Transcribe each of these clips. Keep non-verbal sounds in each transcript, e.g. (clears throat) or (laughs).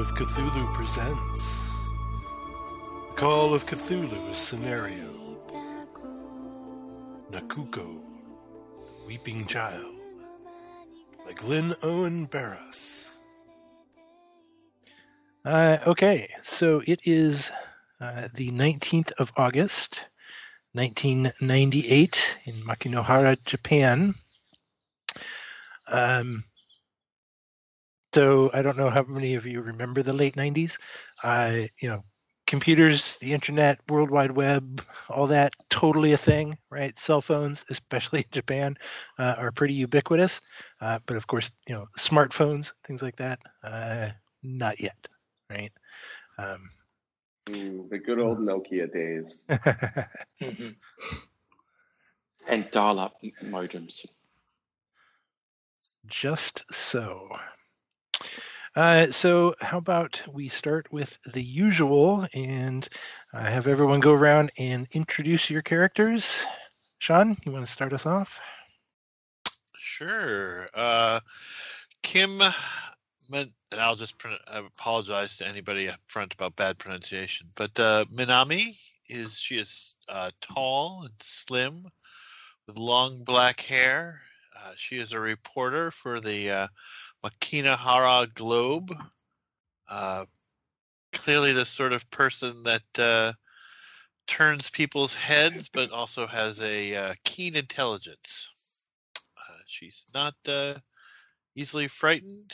of Cthulhu presents Call of Cthulhu scenario Nakuko, Weeping Child by Glynn Owen Barrass. Uh, okay, so it is uh, the 19th of August, 1998, in Makinohara, Japan. Um, so I don't know how many of you remember the late 90s. Uh, you know, computers, the internet, World Wide Web, all that, totally a thing, right? Cell phones, (laughs) especially in Japan, uh, are pretty ubiquitous. Uh, but of course, you know, smartphones, things like that, uh, not yet, right? Um, Mm, the good old Nokia days. (laughs) Mhm. And dial up modems. Just so. Uh, so, how about we start with the usual and uh, have everyone go around and introduce your characters? Sean, you want to start us off? Sure. Uh, Kim, and I'll just I apologize to anybody up front about bad pronunciation, but uh, Minami is she is uh, tall and slim with long black hair. Uh, she is a reporter for the Makinohara Globe. Uh, clearly, the sort of person that uh, turns people's heads, but also has a uh, keen intelligence. Uh, she's not uh, easily frightened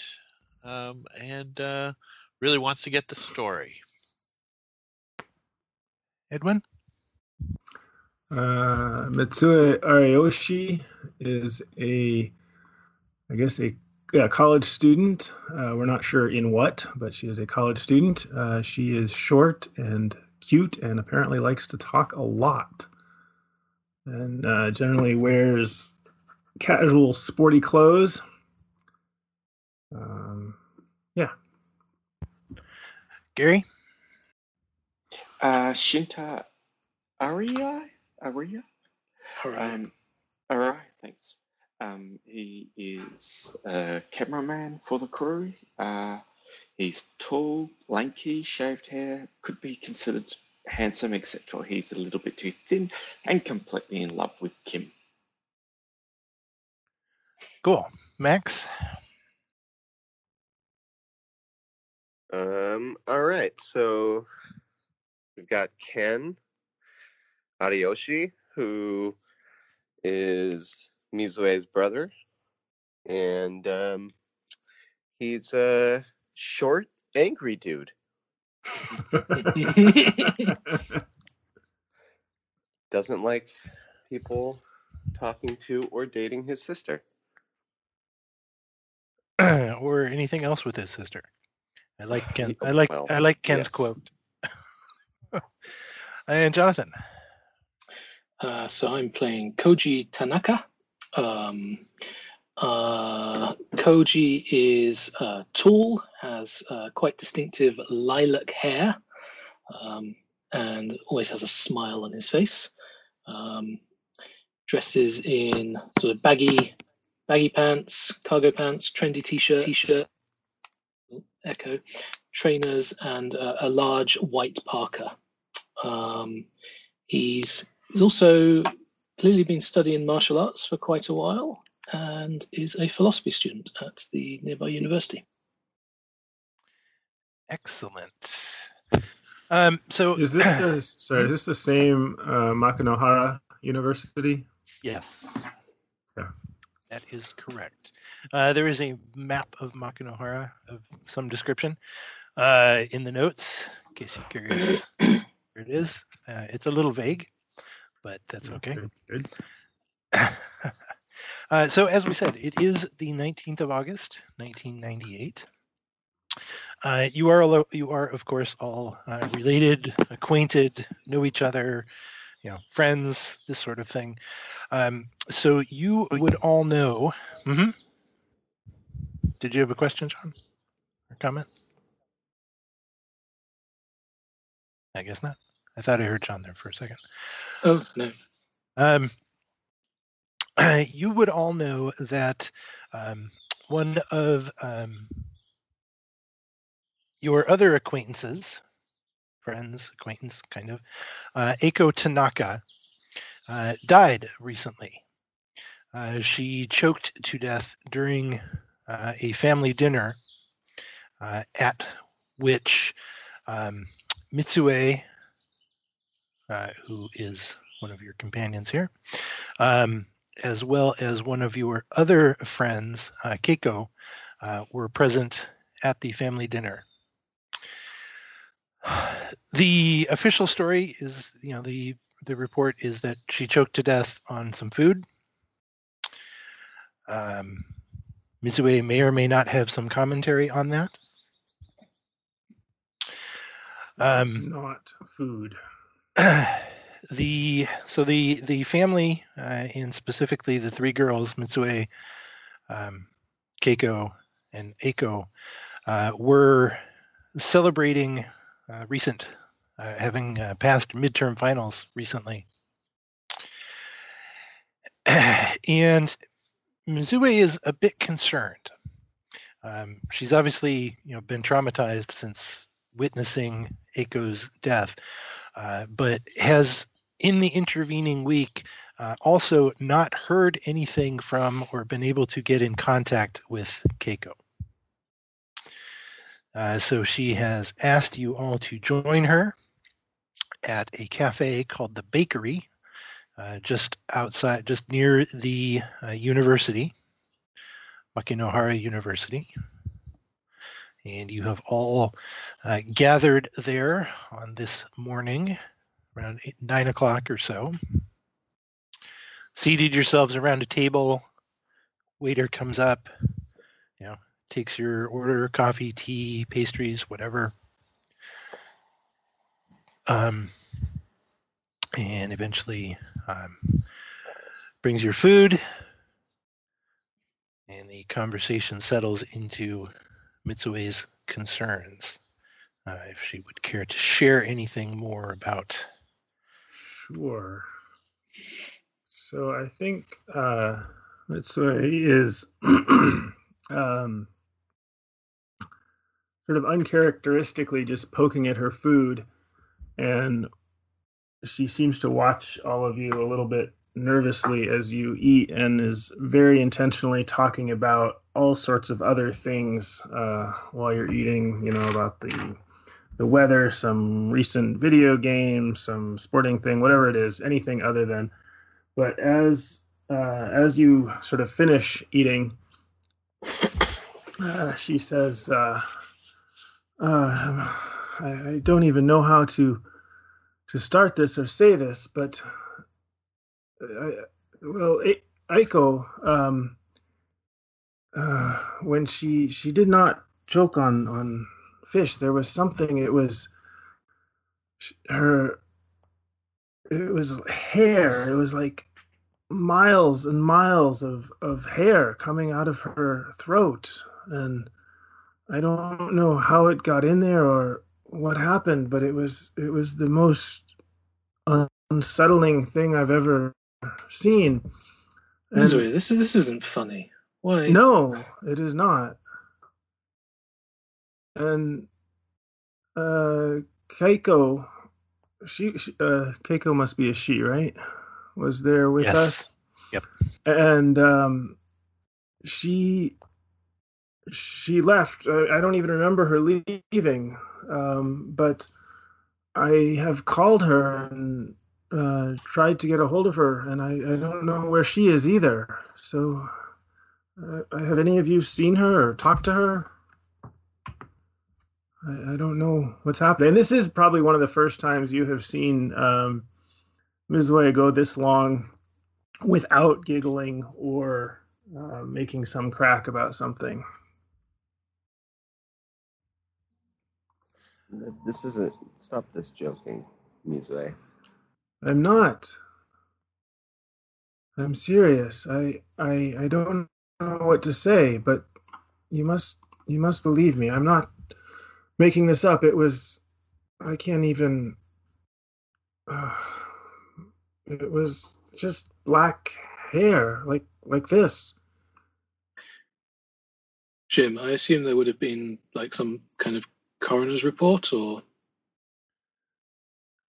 um, and uh, really wants to get the story. Edwin? Uh, Mitsue Ariyoshi is a, I guess a yeah, college student. Uh, we're not sure in what, but she is a college student. Uh, she is short and cute, and apparently likes to talk a lot, and uh, generally wears casual, sporty clothes. Um, yeah, Gary? Uh, Shinta Aria? Aria? All right. Um, Arai, thanks. Um, he is a cameraman for the crew. Uh, he's tall, lanky, shaved hair, could be considered handsome, except for he's a little bit too thin and completely in love with Kim. Cool. Max? Um, all right, so we've got Ken Ariyoshi, who is Mizue's brother, and um, he's a short, angry dude. (laughs) Doesn't like people talking to or dating his sister. (clears throat) or anything else with his sister? I like Ken. Ye- I like well, I like Ken's yes. quote. (laughs) and Jonathan? Uh, so I'm playing Koji Tanaka. Um, uh, Koji is uh, tall, has uh, quite distinctive lilac hair, um, and always has a smile on his face. Um, dresses in sort of baggy, baggy pants, cargo pants, trendy t-shirt, t-shirt, echo, trainers, and uh, a large white parka. Um, he's He's also clearly been studying martial arts for quite a while and is a philosophy student at the nearby university. Excellent. Um, so is this (clears throat) the sorry? Is this the same uh, Makinohara University? yes, Yeah. that is correct. Uh, there is a map of Makinohara of some description uh, in the notes, in case you're curious (clears throat) where it is. Uh, it's a little vague, but that's okay. Good, good. (laughs) uh, so, as we said, it is the 19th of August, 1998. Uh, you are, all, you are, of course, all uh, related, acquainted, know each other, you know, friends, this sort of thing. Um, so you would all know. hmm Did you have a question, John, or comment? I guess not. I thought I heard John there for a second. Oh, no. Um, (clears throat) you would all know that um, one of um, your other acquaintances, friends, acquaintance, kind of, uh, Eiko Tanaka, uh, died recently. Uh, she choked to death during uh, a family dinner uh, at which um, Mitsue, uh, who is one of your companions here, um, as well as one of your other friends, uh, Keiko, uh, were present at the family dinner. (sighs) The official story is, you know, the the report is that she choked to death on some food. Um, Mizue may or may not have some commentary on that. It's Um, not food. The so the the family uh, and specifically the three girls Mitsue, um, Keiko, and Eiko uh, were celebrating uh, recent uh, having uh, passed midterm finals recently, (clears throat) and Mizue is a bit concerned. Um, she's obviously you know been traumatized since witnessing Eiko's death, uh, but has in the intervening week uh, also not heard anything from or been able to get in contact with Keiko. Uh, so she has asked you all to join her at a cafe called the Bakery, uh, just outside, just near the uh, university, Makinohara University. And you have all uh, gathered there on this morning around eight, nine o'clock or so. Seated yourselves around a table. Waiter comes up, you know, takes your order, coffee, tea, pastries, whatever. Um, and eventually um, brings your food, and the conversation settles into Mitsue's concerns. Uh, if she would care to share anything more about Sure. So I think uh, Mitsue is (clears throat) um, sort of uncharacteristically just poking at her food, and she seems to watch all of you a little bit nervously as you eat, and is very intentionally talking about all sorts of other things uh, while you're eating. You know about the the weather, some recent video game, some sporting thing, whatever it is, anything other than. But as uh, as you sort of finish eating, uh, she says, uh, uh, I, "I don't even know how to to start this or say this, but I, well, Aiko, um, uh, (sighs) when she she did not choke on on fish. There was something. It was her. It was hair. It was like miles and miles of of hair coming out of her throat, and I don't know how it got in there or what happened, but it was it was the most unsettling thing I've ever seen. And- Mizue, this this isn't funny. Why? no, it is not. And uh Keiko, she, she uh Keiko must be a she, right? Was there with Yes. us. Yep. And um she she left. I, I don't even remember her leaving. Um but I have called her and uh tried to get a hold of her and I, I don't know where she is either. So uh, have any of you seen her or talked to her? I, I don't know what's happening. And this is probably one of the first times you have seen um, Mizue go this long without giggling or uh, making some crack about something. This isn't. Stop this joking, Muse. I'm not. I'm serious. I I I don't know what to say, but you must you must believe me. I'm not making this up. It was I can't even uh, it was just black hair like like this. Jim, I assume there would have been like some kind of coroner's report or?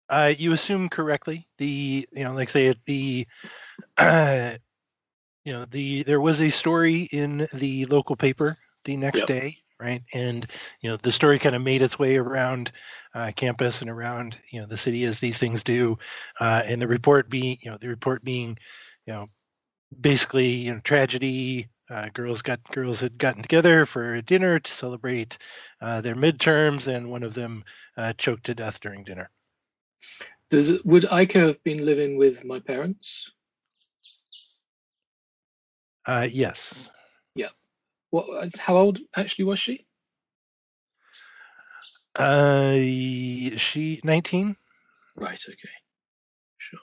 Uh, you assume correctly. The you know, like say it the, (clears throat) uh, you know, the there was a story in the local paper the next Yep. day, right? And you know, the story kind of made its way around uh, campus and around you know the city as these things do. Uh, and the report being, you know, the report being, you know, basically you know tragedy. Uh, girls got girls had gotten together for a dinner to celebrate uh, their midterms, and one of them uh, choked to death during dinner. Does it, would Ica have been living with my parents? Uh, yes. Yeah. What? How old actually was she? Uh, she 19. Right. Okay. Sure.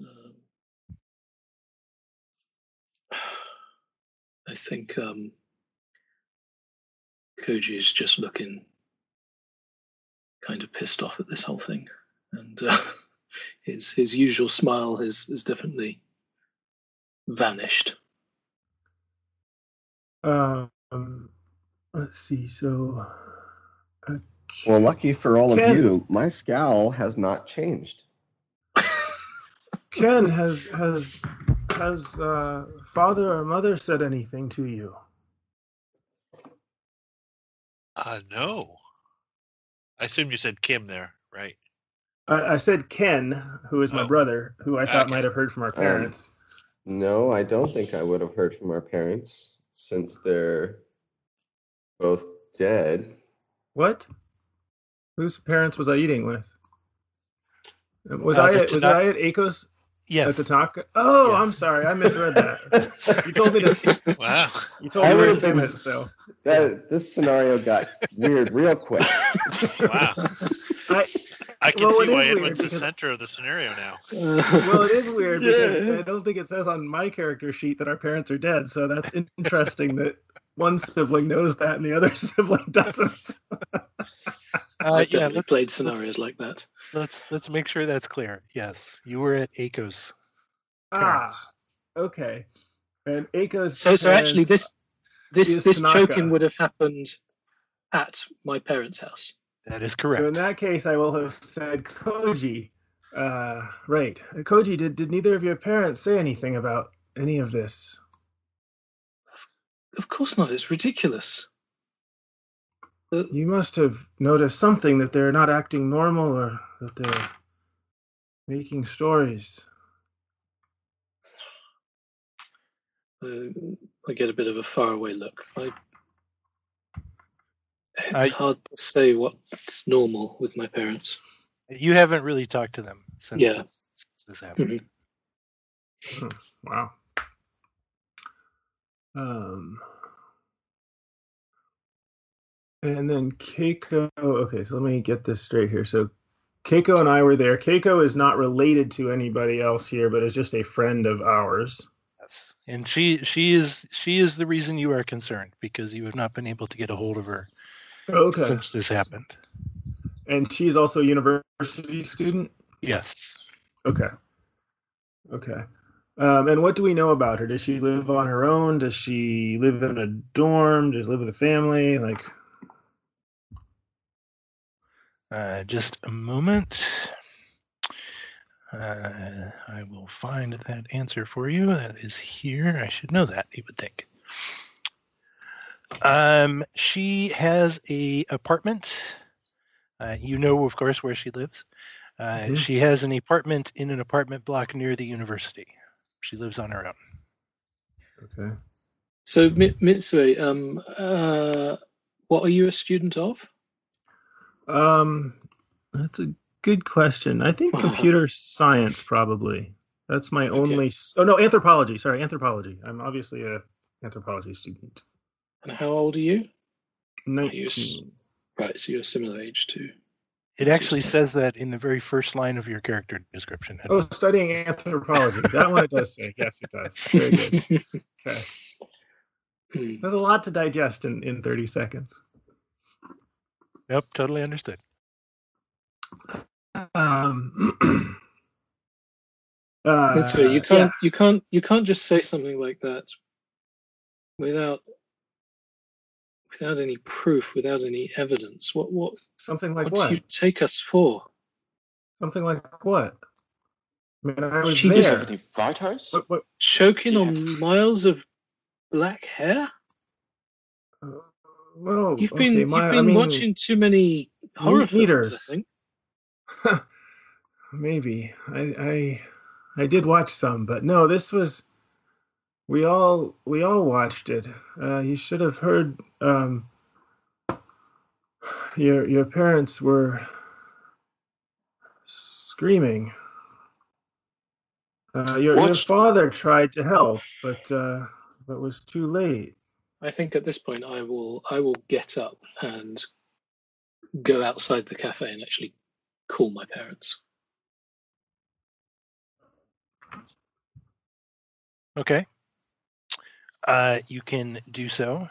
Um, (sighs) I think um, Koji is just looking kind of pissed off at this whole thing, and uh, (laughs) his his usual smile has has definitely vanished. Um, let's see. So, uh, Well, lucky for all Ken. of you, my scowl has not changed. Ken, has has has uh, father or mother said anything to you? Uh, no. I assume you said Kim there, right? I, I said Ken, who is my Oh. brother, who I thought Okay. might have heard from our parents. No, I don't think I would have heard from our parents since they're both dead. What? Whose parents was I eating with? Was Uh, I at, was Tanaka- I at Akos Yes. at the taco. Oh, Yes. I'm sorry, I misread that. you told me to. (laughs) Wow. You told I me where to been it. So That this scenario got weird real quick. (laughs) Wow. I, I can Well, see it is why weird Edwin's the center of the scenario now. (laughs) well, it is weird because Yeah. I don't think it says on my character sheet that our parents are dead. So that's interesting that one sibling knows that and the other (laughs) sibling doesn't. (laughs) Uh, I've yeah. definitely played scenarios like that. let's let's make sure that's clear. Yes, you were at Aiko's ah, okay. And Aiko's So, so actually, this this this Tanaka. choking would have happened at my parents' house. That is correct. So in that case, I will have said Koji. Uh, right, Koji. Did did neither of your parents say anything about any of this? Of course not. It's ridiculous. Uh, You must have noticed something that they're not acting normal or that they're making stories. uh, I get a bit of a faraway look. I, it's I- hard to say what's normal with my parents. you haven't really talked to them since Yeah. this, since this happened. Mhm. Wow. Um, and then Keiko. Okay, so let me get this straight here. So Keiko and I were there. Keiko is not related to anybody else here, but is just a friend of ours. Yes. And she she is she is the reason you are concerned because you have not been able to get a hold of her Okay. since this happened. And she's also a university student. Yes. Okay. Okay. Um, and what do we know about her? Does she live on her own? Does she live in a dorm? Does she live with a family? Like, Uh, just a moment. Uh, I will find that answer for you. That is here. I should know that. You would think. Um, she has a apartment. Uh, you know, of course, where she lives. Uh, Mhm. She has an apartment in an apartment block near the university. She lives on her own. okay. So, Mi- Mitsue, um, uh, what are you a student of? Um, that's a good question. I think (laughs) computer science probably. That's my Okay. only. Oh no, anthropology. Sorry, anthropology. I'm obviously a anthropology student. And how old are you? Nineteen. Right, so you're a similar age to. It actually says that in the very first line of your character description. Oh, studying anthropology. That one it does say. Yes, it does. Very good. (laughs) Okay. Hmm. There's a lot to digest in in 30 seconds. Yep, totally understood. Um. (clears throat) uh, Mitsue, you can't, you can't, you can't just say something like that without, without any proof, without any evidence. What what Something like what, what? do you take us for? Something like what? I mean, I was She Do was you there. have any photos? What, what, Choking Yeah. on miles of black hair? uh, well, You've been okay, my, you've I been mean, watching too many horror meat films. I think. (laughs) Maybe I, I I did watch some, but no, this was we all we all watched it. Uh, you should have heard. Um, your your parents were screaming. Uh, your your father tried to help, but uh, but was too late. I think at this point I will I will get up and go outside the cafe and actually call my parents. Okay. Uh, you can do so.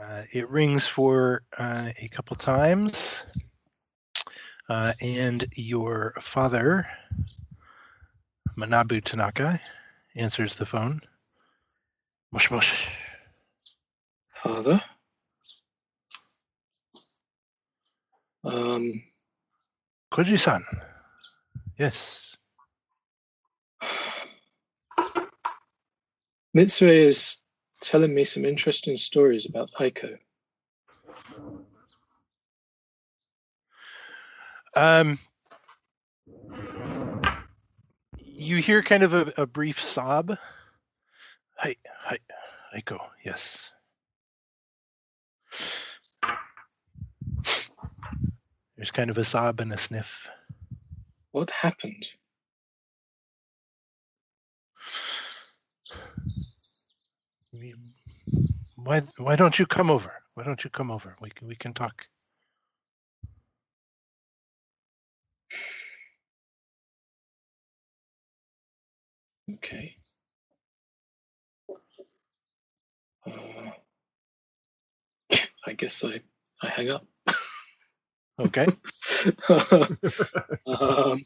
Uh, it rings for uh, a couple times, uh, and your father, Manabu Tanaka, answers the phone. Mush mush. Father. Um Koji-san. Yes. Mitsue is telling me some interesting stories about Aiko. Um, you hear kind of a, a brief sob. Hi, hi, Aiko. Yes. There's kind of a sob and a sniff. What happened? Why, why don't you come over? Why don't you come over? We can, we can talk. Okay. Uh, I guess I, I hang up. Okay. (laughs) um,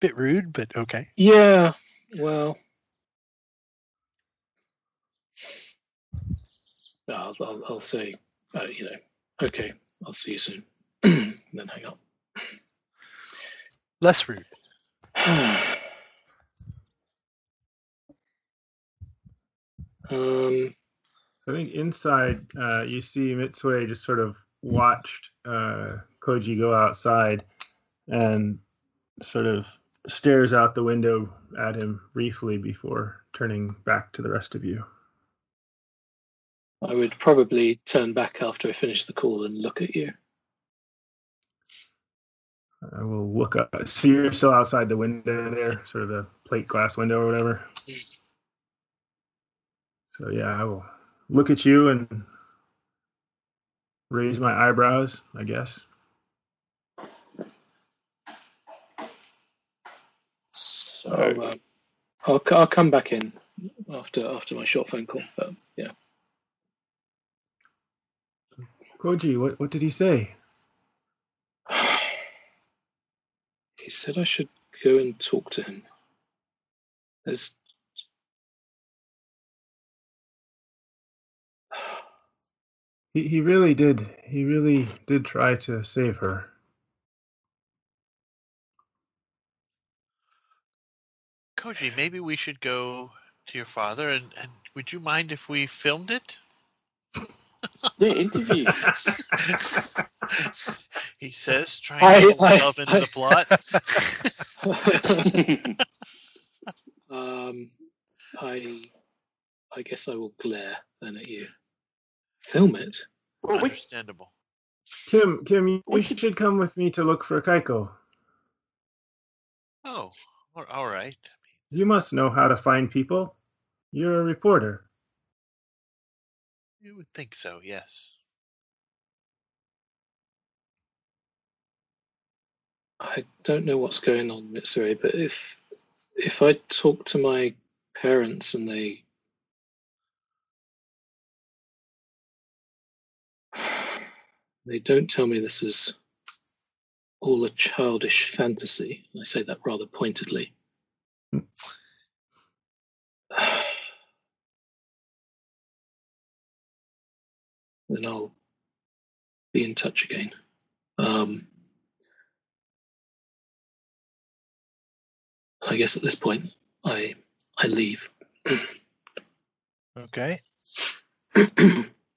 Bit rude, but okay. yeah, well, I'll, I'll, I'll say, uh, you know, okay, I'll see you soon. and (clears throat) then hang up. Less rude. (sighs) um, I think inside, uh, you see Mitsue just sort of watched uh, Koji go outside and sort of stares out the window at him briefly before turning back to the rest of you. I would probably turn back after I finish the call and look at you. I will look up. So you're still outside the window there, sort of the plate glass window or whatever. So yeah, I will look at you and raise my eyebrows, I guess. So, I'll, um, I'll, I'll come back in after after my short phone call. But yeah, Koji, what, what did he say? (sighs) he said I should go and talk to him. There's (sighs) He, he really did. He really did try to save her. Koji, maybe we should go to your father and, and would you mind if we filmed it? Yeah, interview. (laughs) he says, trying I- to pull I- himself into I- the plot. (laughs) um, I I guess I will glare then at you. Film it. well, we, Understandable. Kim, Kim, you, We you should come with me to look for Kaiko. Oh, all- all right. You must know how to find people. You're a reporter. You would think so, yes. I don't know what's going on, Mitsuri, but if if I talk to my parents and they (sighs) they don't tell me this is all a childish fantasy, and I say that rather pointedly. Hmm. Then I'll be in touch again. Um, I guess at this point, I I leave. Okay.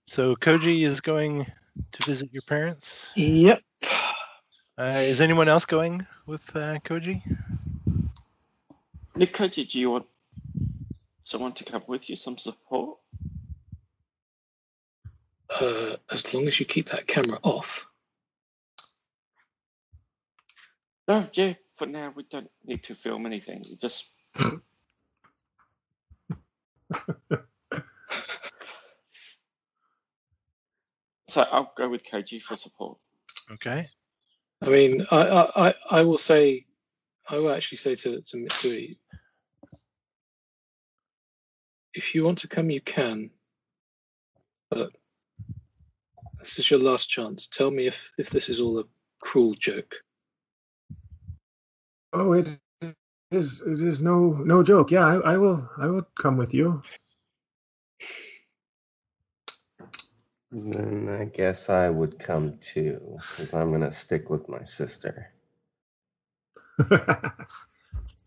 So Koji is going to visit your parents. yep. Uh, is anyone else going with uh, Koji? Nikoji, do you want someone to come with you, some support? Uh, as long as you keep that camera off. No, yeah, for now we don't need to film anything. We just (laughs) so I'll go with Koji for support. Okay. I mean, I, I, I- I will say, I will actually say to, to Mitsui, if you want to come, you can. But this is your last chance. Tell me if, if this is all a cruel joke. Oh, it is. It is no no joke. Yeah, I, I will. I will come with you. Then I guess I would come too, because I'm gonna stick with my sister. (laughs)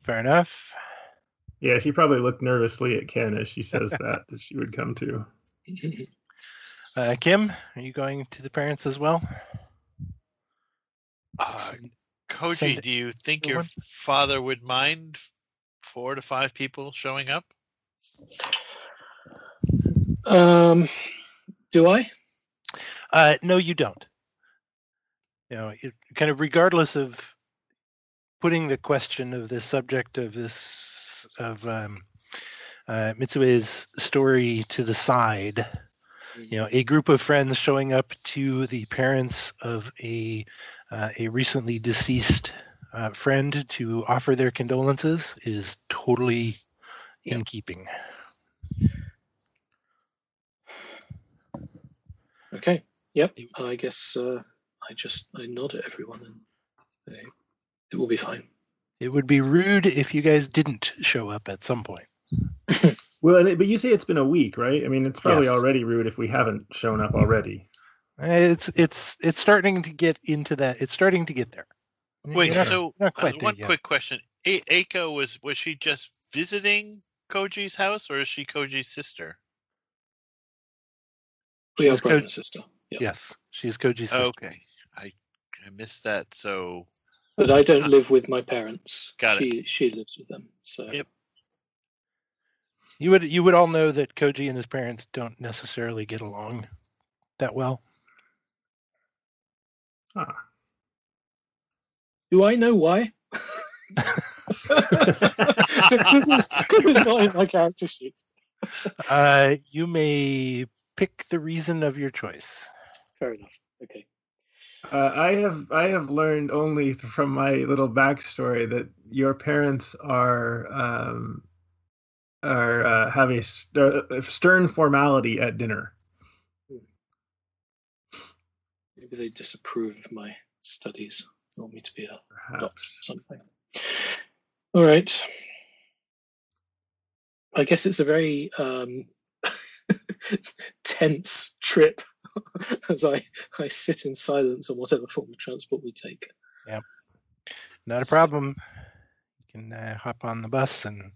Fair enough. yeah, she probably looked nervously at Ken as she says that that she would come too. (laughs) Uh, Kim, are you going to the parents as well? Uh, Koji, do you think your one? father would mind four to five people showing up? Um, do I? Uh, no, you don't. You know, it, kind of regardless of putting the question of the subject of this of um, uh, Mitsue's story to the side, you know, a group of friends showing up to the parents of a uh, a recently deceased uh, friend to offer their condolences is totally in keeping. Okay. Yep. I guess uh, I just I nod at everyone and they, it will be fine. It would be rude if you guys didn't show up at some point. (laughs) Well, it, but you say it's been a week, right? I mean, it's probably Yes. already rude if we haven't shown up already. Uh, It's it's it's starting to get into that. It's starting to get there. Wait, not- so not uh, quite there one yet. quick question: A- Aiko was was she just visiting Koji's house, or is she Koji's sister? We are She's brother sister. Yep. Yes, she's Koji's sister. Okay, I I missed that. So But I don't live with my parents. Got it. she she lives with them. So Yep. You would you would all know that Koji and his parents don't necessarily get along that well. Ah. do I know why? Because it's (laughs) this not in my character sheet. Uh, you may pick the reason of your choice. Fair enough. Okay. Uh, I have I have learned only from my little backstory that your parents are um, are uh, have a, st- a stern formality at dinner. Maybe they disapprove of my studies. Want me to be a doctor or something. All right. I guess it's a very um, (laughs) tense trip (laughs) as I, I sit in silence on whatever form of transport we take. Yeah. Not a problem. You can uh, hop on the bus and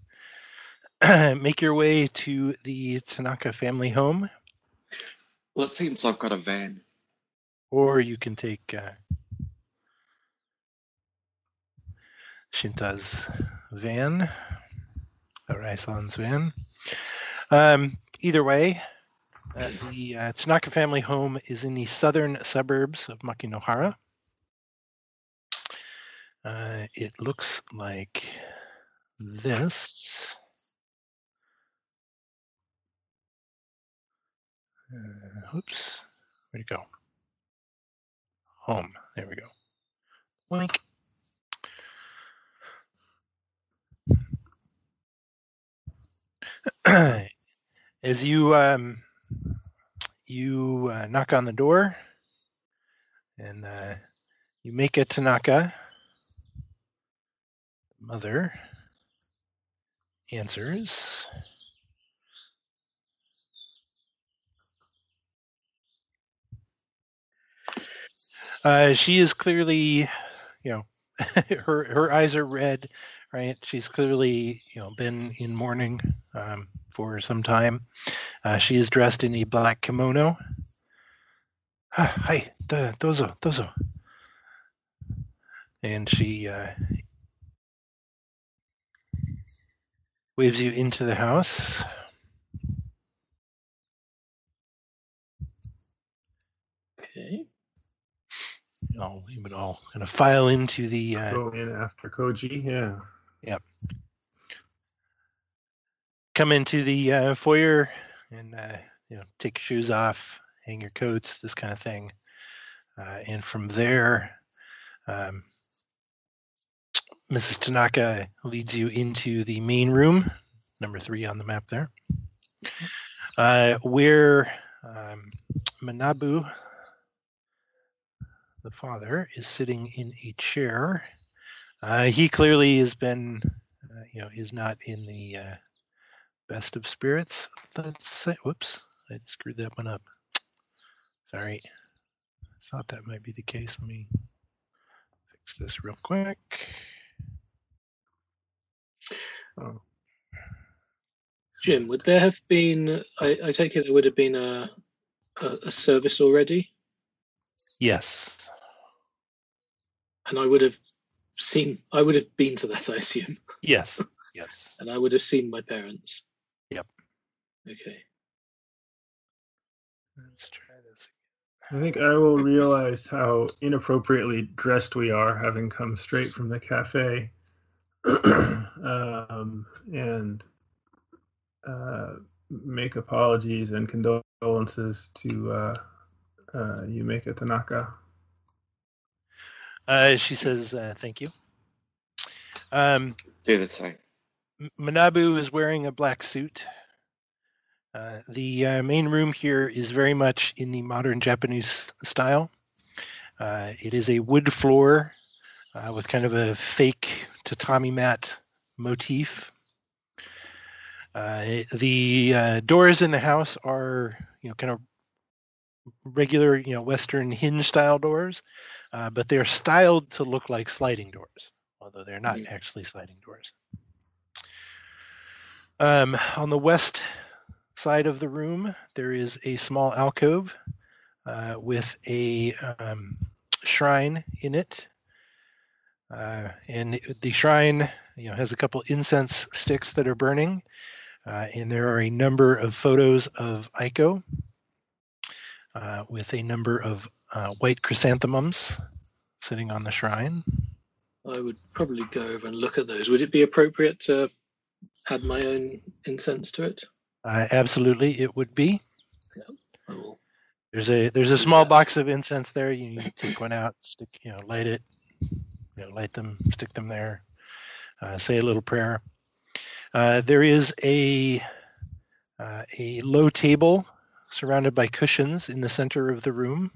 (clears throat) make your way to the Tanaka family home, Well, it seems I've got a van. or you can take uh, Shinta's van, Raisan's van. Um, either way, uh, the uh, Tanaka family home is in the southern suburbs of Makinohara. Uh, it looks like this. Uh, oops, where'd it go? Home. There we go. Link. (clears throat) As you um, you uh, knock on the door, and uh, you make a Tanaka. Mother answers. Uh, she is clearly, you know, (laughs) her her eyes are red, right? She's clearly, you know, been in mourning um, for some time. Uh, she is dressed in a black kimono. Ah, (sighs) hi, do- dozo, dozo. And she uh, waves you into the house. Okay. I'll leave it all kind of file into the uh, Go in after Koji. Yeah. come into the uh, foyer and uh, you know take your shoes off, hang your coats, this kind of thing, uh, and from there, um, Mrs. Tanaka leads you into the main room, number three on the map there, uh, where um, Manabu, the father, is sitting in a chair. Uh, he clearly has been, uh, you know, is not in the uh, best of spirits. Let's say, whoops, I screwed that one up. Sorry. I thought that might be the case. Let me fix this real quick. Oh. Jim, would there have been? I, I take it there would have been a, a a service already, Yes. And I would have seen. I would have been to that, I assume, Yes. (laughs) Yes. and I would have seen my parents. Yep. Okay. Let's try this. Again. I think I will realize how inappropriately dressed we are, having come straight from the cafe, (clears throat) um, and uh, make apologies and condolences to uh, uh, Yumeka Tanaka. Uh, she says, uh, "Thank you." Um, Do the same. Manabu is wearing a black suit. Uh, the uh, main room here is very much in the modern Japanese style. Uh, it is a wood floor uh, with kind of a fake tatami mat motif. Uh, the uh, doors in the house are, you know, kind of regular, you know, Western hinge style doors, uh, but they're styled to look like sliding doors, although they're not Mm. actually sliding doors. Um, on the west side of the room, there is a small alcove uh, with a um, shrine in it. Uh, and the shrine, you know, has a couple incense sticks that are burning, uh, and there are a number of photos of Aiko uh, with a number of uh, white chrysanthemums sitting on the shrine. I would probably go over and look at those. Would it be appropriate to add my own incense to it? Uh, absolutely, it would be. I will. There's a there's a small box of incense there. You need to take one out, stick, you know, light it, you know, light them, stick them there, uh, say a little prayer. Uh, there is a uh, a low table surrounded by cushions in the center of the room,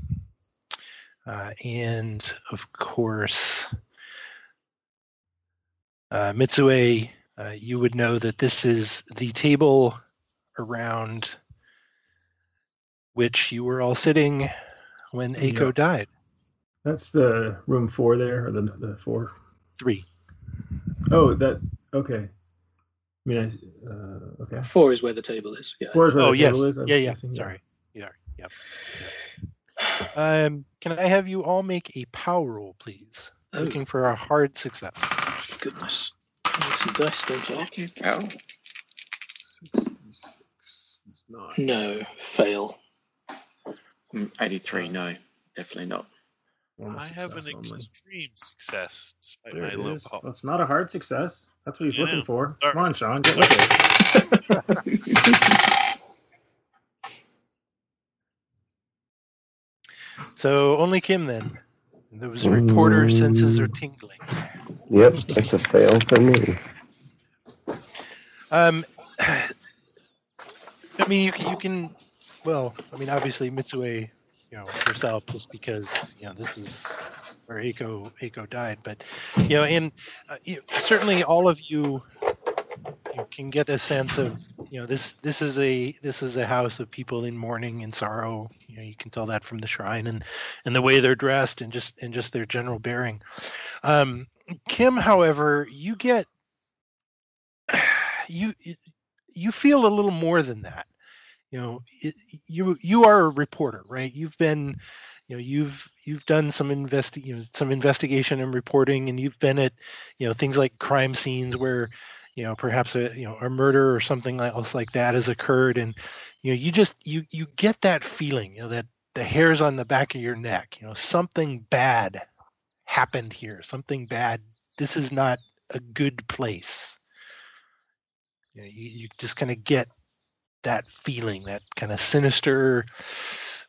uh, and of course, uh, Mitsue, uh, you would know that this is the table around which you were all sitting when Aiko Yeah. died. That's the room four there, or the the four. Three. Oh, that okay. I mean, I, uh, okay. Four is where the table is. Yeah. Four is where Oh the yes, table is. I'm yeah, yeah. guessing, Sorry, yeah, yep. yep. Um, can I have you all make a power roll, please? Oh, Looking for a hard success. goodness. I need some dice, don't I? Okay, well, 66 is. No, fail. mm, 83, no, definitely not. I have an success only. extreme success despite There my low is. power. Well, it's not a hard success. That's what he's Yeah. looking for. Sorry. Come on, Sean, get with (laughs) it. (laughs) So only Kim then. Those reporter senses are tingling. Yep, that's a fail for me. Um, (sighs) I mean, you can, you can, well, I mean, obviously Mitsue, you know, herself, just because you know this is where Eiko Eiko died, but you know, and uh, you, certainly all of you, you can get a sense of you know this this is a this is a house of people in mourning and sorrow. You know, you can tell that from the shrine and and the way they're dressed and just and just their general bearing. Um, Kim, however, you get (sighs) you you feel a little more than that. You know, it, you you are a reporter, right? You've been, you know, you've you've done some investi- you know, some investigation and reporting, and you've been at, you know, things like crime scenes where, you know, perhaps a you know a murder or something else like that has occurred, and you know, you just you you get that feeling, you know, that the hairs on the back of your neck, you know, something bad happened here, something bad. This is not a good place you, know, you, you just kind of get that feeling, that kind of sinister.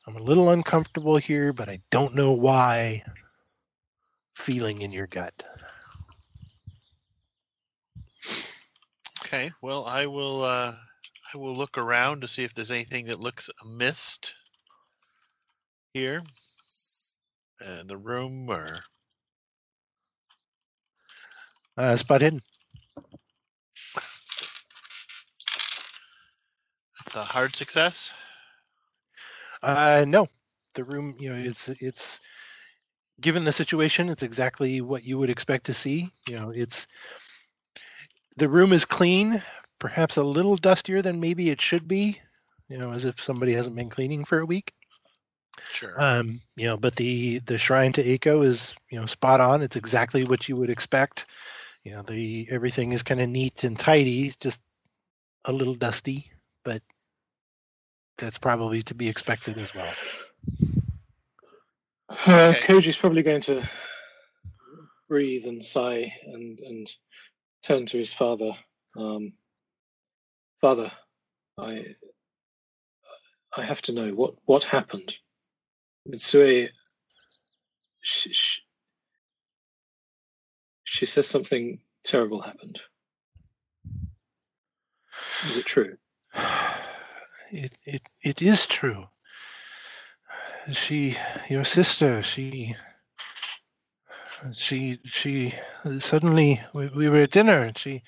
I'm a little uncomfortable here, but I don't know why. Feeling in your gut. Okay, well, I will. Uh, I will look around to see if there's anything that looks amiss here in the room or Uh, spot hidden. it's a hard success. Uh, no, the room. You know, it's it's given the situation, it's exactly what you would expect to see. You know, it's the room is clean, perhaps a little dustier than maybe it should be. You know, as if somebody hasn't been cleaning for a week. Sure. Um, you know, but the the shrine to Aiko is you know spot on. It's exactly what you would expect. You know, the everything is kind of neat and tidy, just a little dusty, but that's probably to be expected as well. Uh, Okay. Koji's probably going to breathe and sigh and and turn to his father. Um, father, I I have to know what what happened. Mitsue, she, she, she says something terrible happened. Is it true? (sighs) It it it is true. She, your sister, she, she, she suddenly we, we were at dinner and she,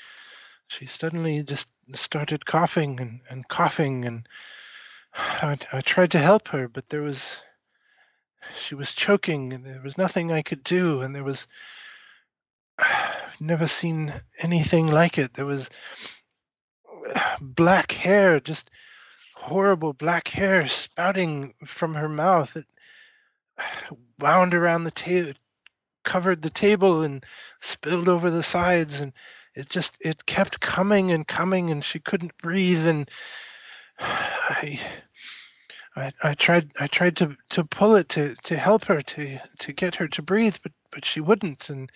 she suddenly just started coughing and, and coughing and I, I tried to help her, but there was, she was choking and there was nothing I could do and there was, I've (sighs) never seen anything like it. There was black hair just horrible black hair spouting from her mouth. It (sighs) wound around the table, covered the table, and spilled over the sides. And it just it kept coming and coming, and she couldn't breathe. And (sighs) I, I, I tried I tried to to pull it to to help her to to get her to breathe, but but she wouldn't. And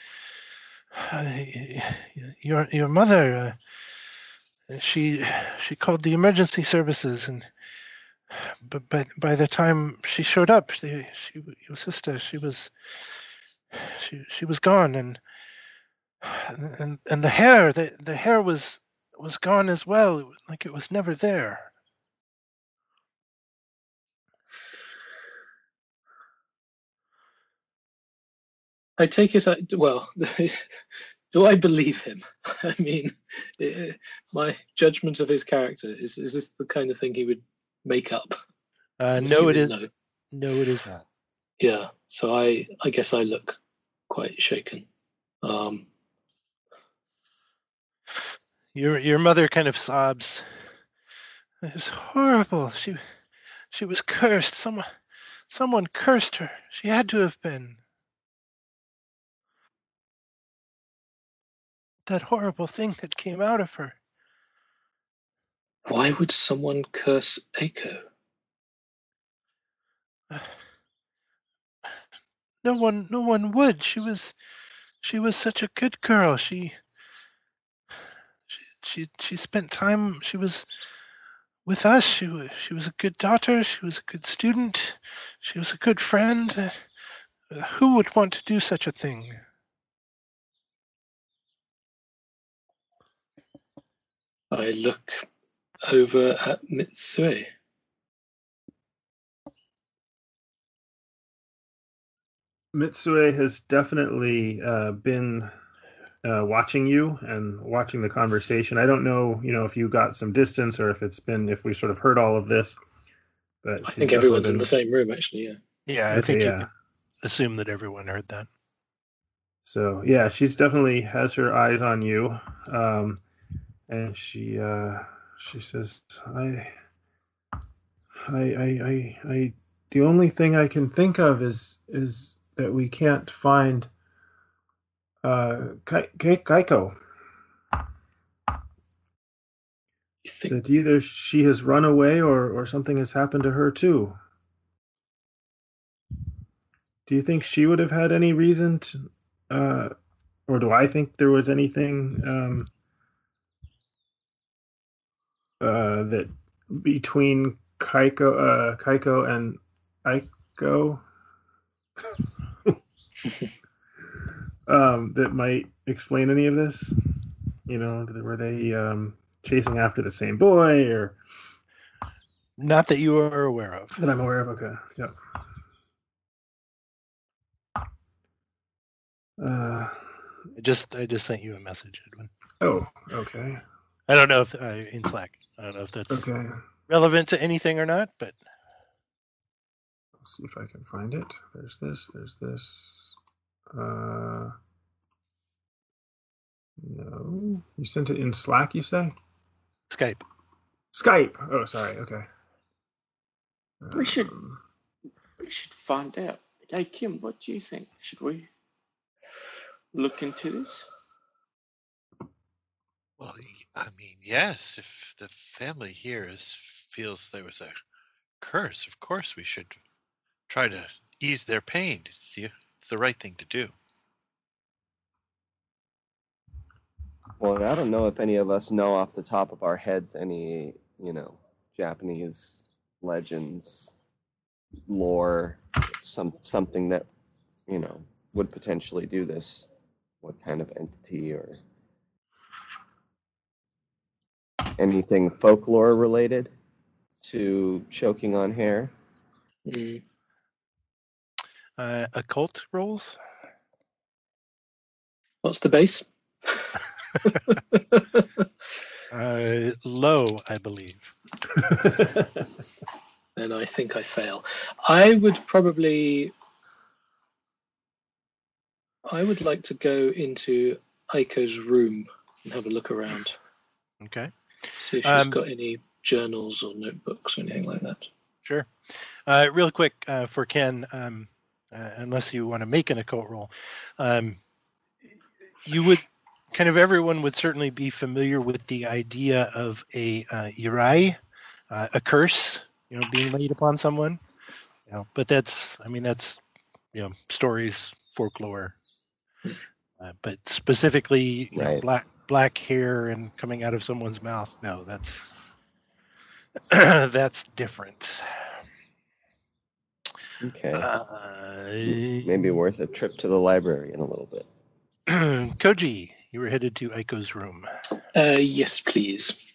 (sighs) your your mother. Uh, she she called the emergency services and (sighs) but but by the time she showed up she, she your sister she was she she was gone and and and the hair the the hair was was gone as well like it was never there I take it. I, well, (laughs) do I believe him? (laughs) I mean, eh, my judgment of his character is is this the kind of thing he would make up? uh no it is No. no it is not Yeah. So I I guess I look quite shaken. Um, your your mother kind of sobs it was horrible she she was cursed someone someone cursed her she had to have been that horrible thing that came out of her why would someone curse Aiko? No one no one would. She was she was such a good girl. She she she, spent time she was with us. She was she was a good daughter. She was a good student. She was a good friend. Who would want to do such a thing? I look over at Mitsue. Mitsue has definitely uh, been uh, watching you and watching the conversation. I don't know, you know, if you got some distance or if it's been if we sort of heard all of this. But I she's think definitely everyone's in the same room, actually. Yeah. Yeah, I Okay, think you yeah. can assume that everyone heard that. So yeah, she's definitely has her eyes on you, um, and she uh, she says, I, I, I, I, I, the only thing I can think of is is that we can't find uh, Kai- Kai- Kaiko. You think That either she has run away or or something has happened to her too. Do you think she would have had any reason to, uh, or do I think there was anything um, uh, that between Kaiko, uh, Kaiko and Aiko (laughs) (laughs) um, that might explain any of this? You know, were they um, chasing after the same boy, or Not that you are aware of. that I'm aware of? Okay, yep. Uh, I just I just sent you a message, Edwin. oh, okay, I don't know if uh, in Slack. I don't know if that's okay. relevant to anything or not, but Let's see if I can find it. There's this. There's this. Uh, no, you sent it in Slack. You say Skype. Skype. Oh, sorry. Okay. We should- Um, We should find out. Hey, Kim, what do you think? Should we look into this? Well, I mean, yes. If the family here is feels there was a curse, of course we should try to ease their pain. It's the, it's the right thing to do. Well, I don't know if any of us know off the top of our heads any, you know, Japanese legends, lore, some something that, you know, would potentially do this. What kind of entity or anything folklore related to choking on hair? Mm, Uh, occult rolls. what's the base? (laughs) Uh, low, I believe. (laughs) then I think I fail. I would probably. I would like to go into Aiko's room and have a look around, Okay. see if she's Um, got any journals or notebooks or anything like that. Sure. Uh, real quick uh, for Ken, um, uh, unless you want to make an occult roll, um, you would kind of everyone would certainly be familiar with the idea of a uh, yurai, uh, a curse, you know, being laid upon someone. You know, but that's, I mean, that's, you know, stories, folklore. Uh, but specifically, you know, black black hair and coming out of someone's mouth. No, that's (clears throat) that's different. Okay. Uh, Maybe worth a trip to the library in a little bit. (clears throat) Koji, you were headed to Aiko's room. Uh, yes, please.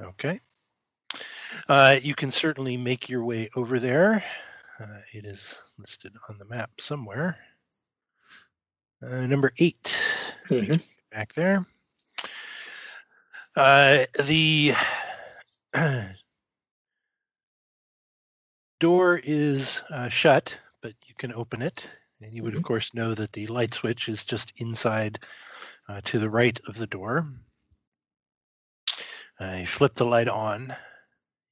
Okay. Uh, you can certainly make your way over there. Uh, it is listed on the map somewhere. Uh, number eight, Mhm. back there. Uh, the (clears throat) door is uh, shut, but you can open it. And you would, of course, know that the light switch is just inside uh, to the right of the door. You flip the light on,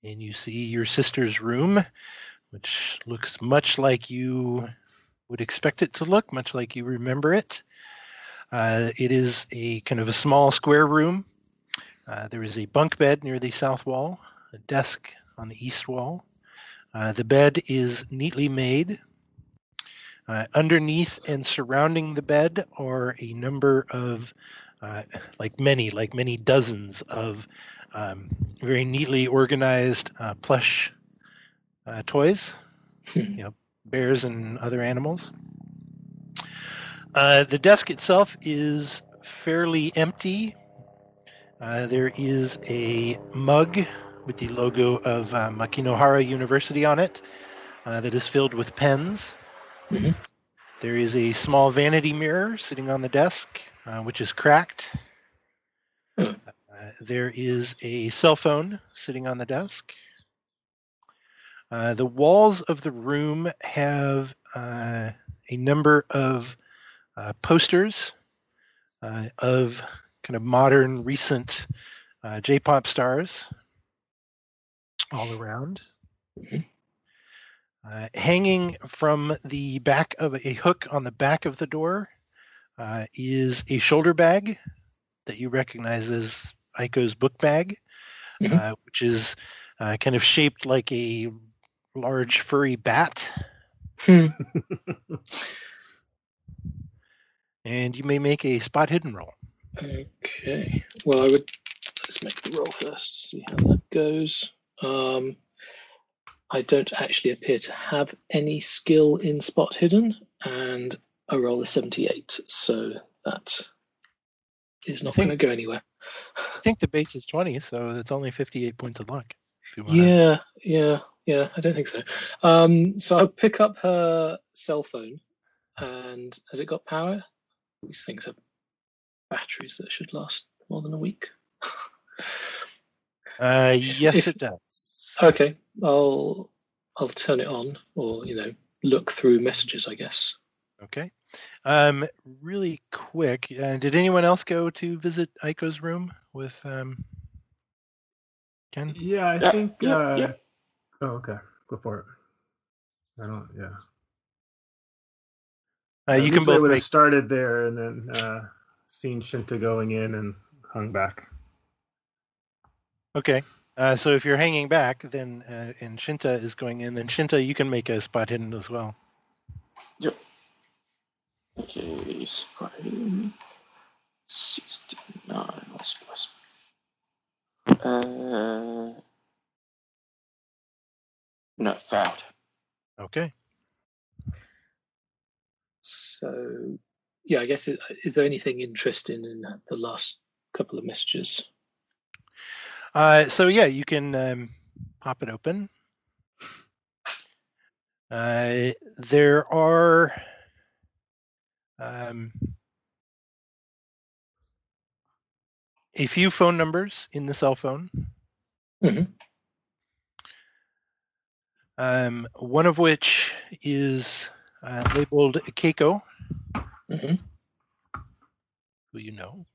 and you see your sister's room, which looks much like you would expect it to look, much like you remember it. Uh, it is a kind of a small square room. Uh, there is a bunk bed near the south wall, a desk on the east wall. Uh, the bed is neatly made. Uh, underneath and surrounding the bed are a number of, uh, like many, like many dozens of um, very neatly organized uh, plush uh, toys, you know, bears and other animals. Uh, the desk itself is fairly empty. Uh, there is a mug with the logo of uh, Makinohara University on it uh, that is filled with pens. Mhm. There is a small vanity mirror sitting on the desk. uh, which is cracked. Hmm. Uh, there is a cell phone sitting on the desk. Uh, the walls of the room have uh, a number of uh, posters uh, of kind of modern, recent uh, J-pop stars all (laughs) around. Mhm. Uh, hanging from the back of a hook on the back of the door uh, is a shoulder bag that you recognize as Aiko's book bag, Mhm. uh, which is uh, kind of shaped like a large furry bat. Hmm. And you may make a spot hidden roll. Okay. Well, I would let's make the roll first. See how that goes. Um, I don't actually appear to have any skill in spot hidden, and I roll a seventy-eight, so that is not going to go anywhere. I think the base is 20, so it's only 58 points of luck. Yeah, yeah, yeah. I don't think so. Um, so I'll pick up her cell phone, and has it got power? These things have batteries that should last more than a week. Uh, yes, if- it does. Okay, I'll I'll turn it on, or you know, look through messages. I guess. Okay. Um, really quick, uh, did anyone else go to visit Aiko's room with um, Ken? Yeah, I Yeah, think. yeah, uh, yeah. Oh, okay. Go for it. I don't. Yeah. Uh, you can Usually I both would make. have started there and then uh, seen Shinta going in and hung back. Okay. Uh, so if you're hanging back, then uh, and Shinta is going in, then Shinta, you can make a spot hidden as well. Yep. Okay, Sprite. 69, I suppose. Uh, no, failed. Okay. So, yeah, I guess it, is there anything interesting in the last couple of messages? Uh, so yeah, you can um, pop it open. Uh, there are um, a few phone numbers in the cell phone. Mhm. Um, one of which is uh, labeled Keiko, hmm who you know.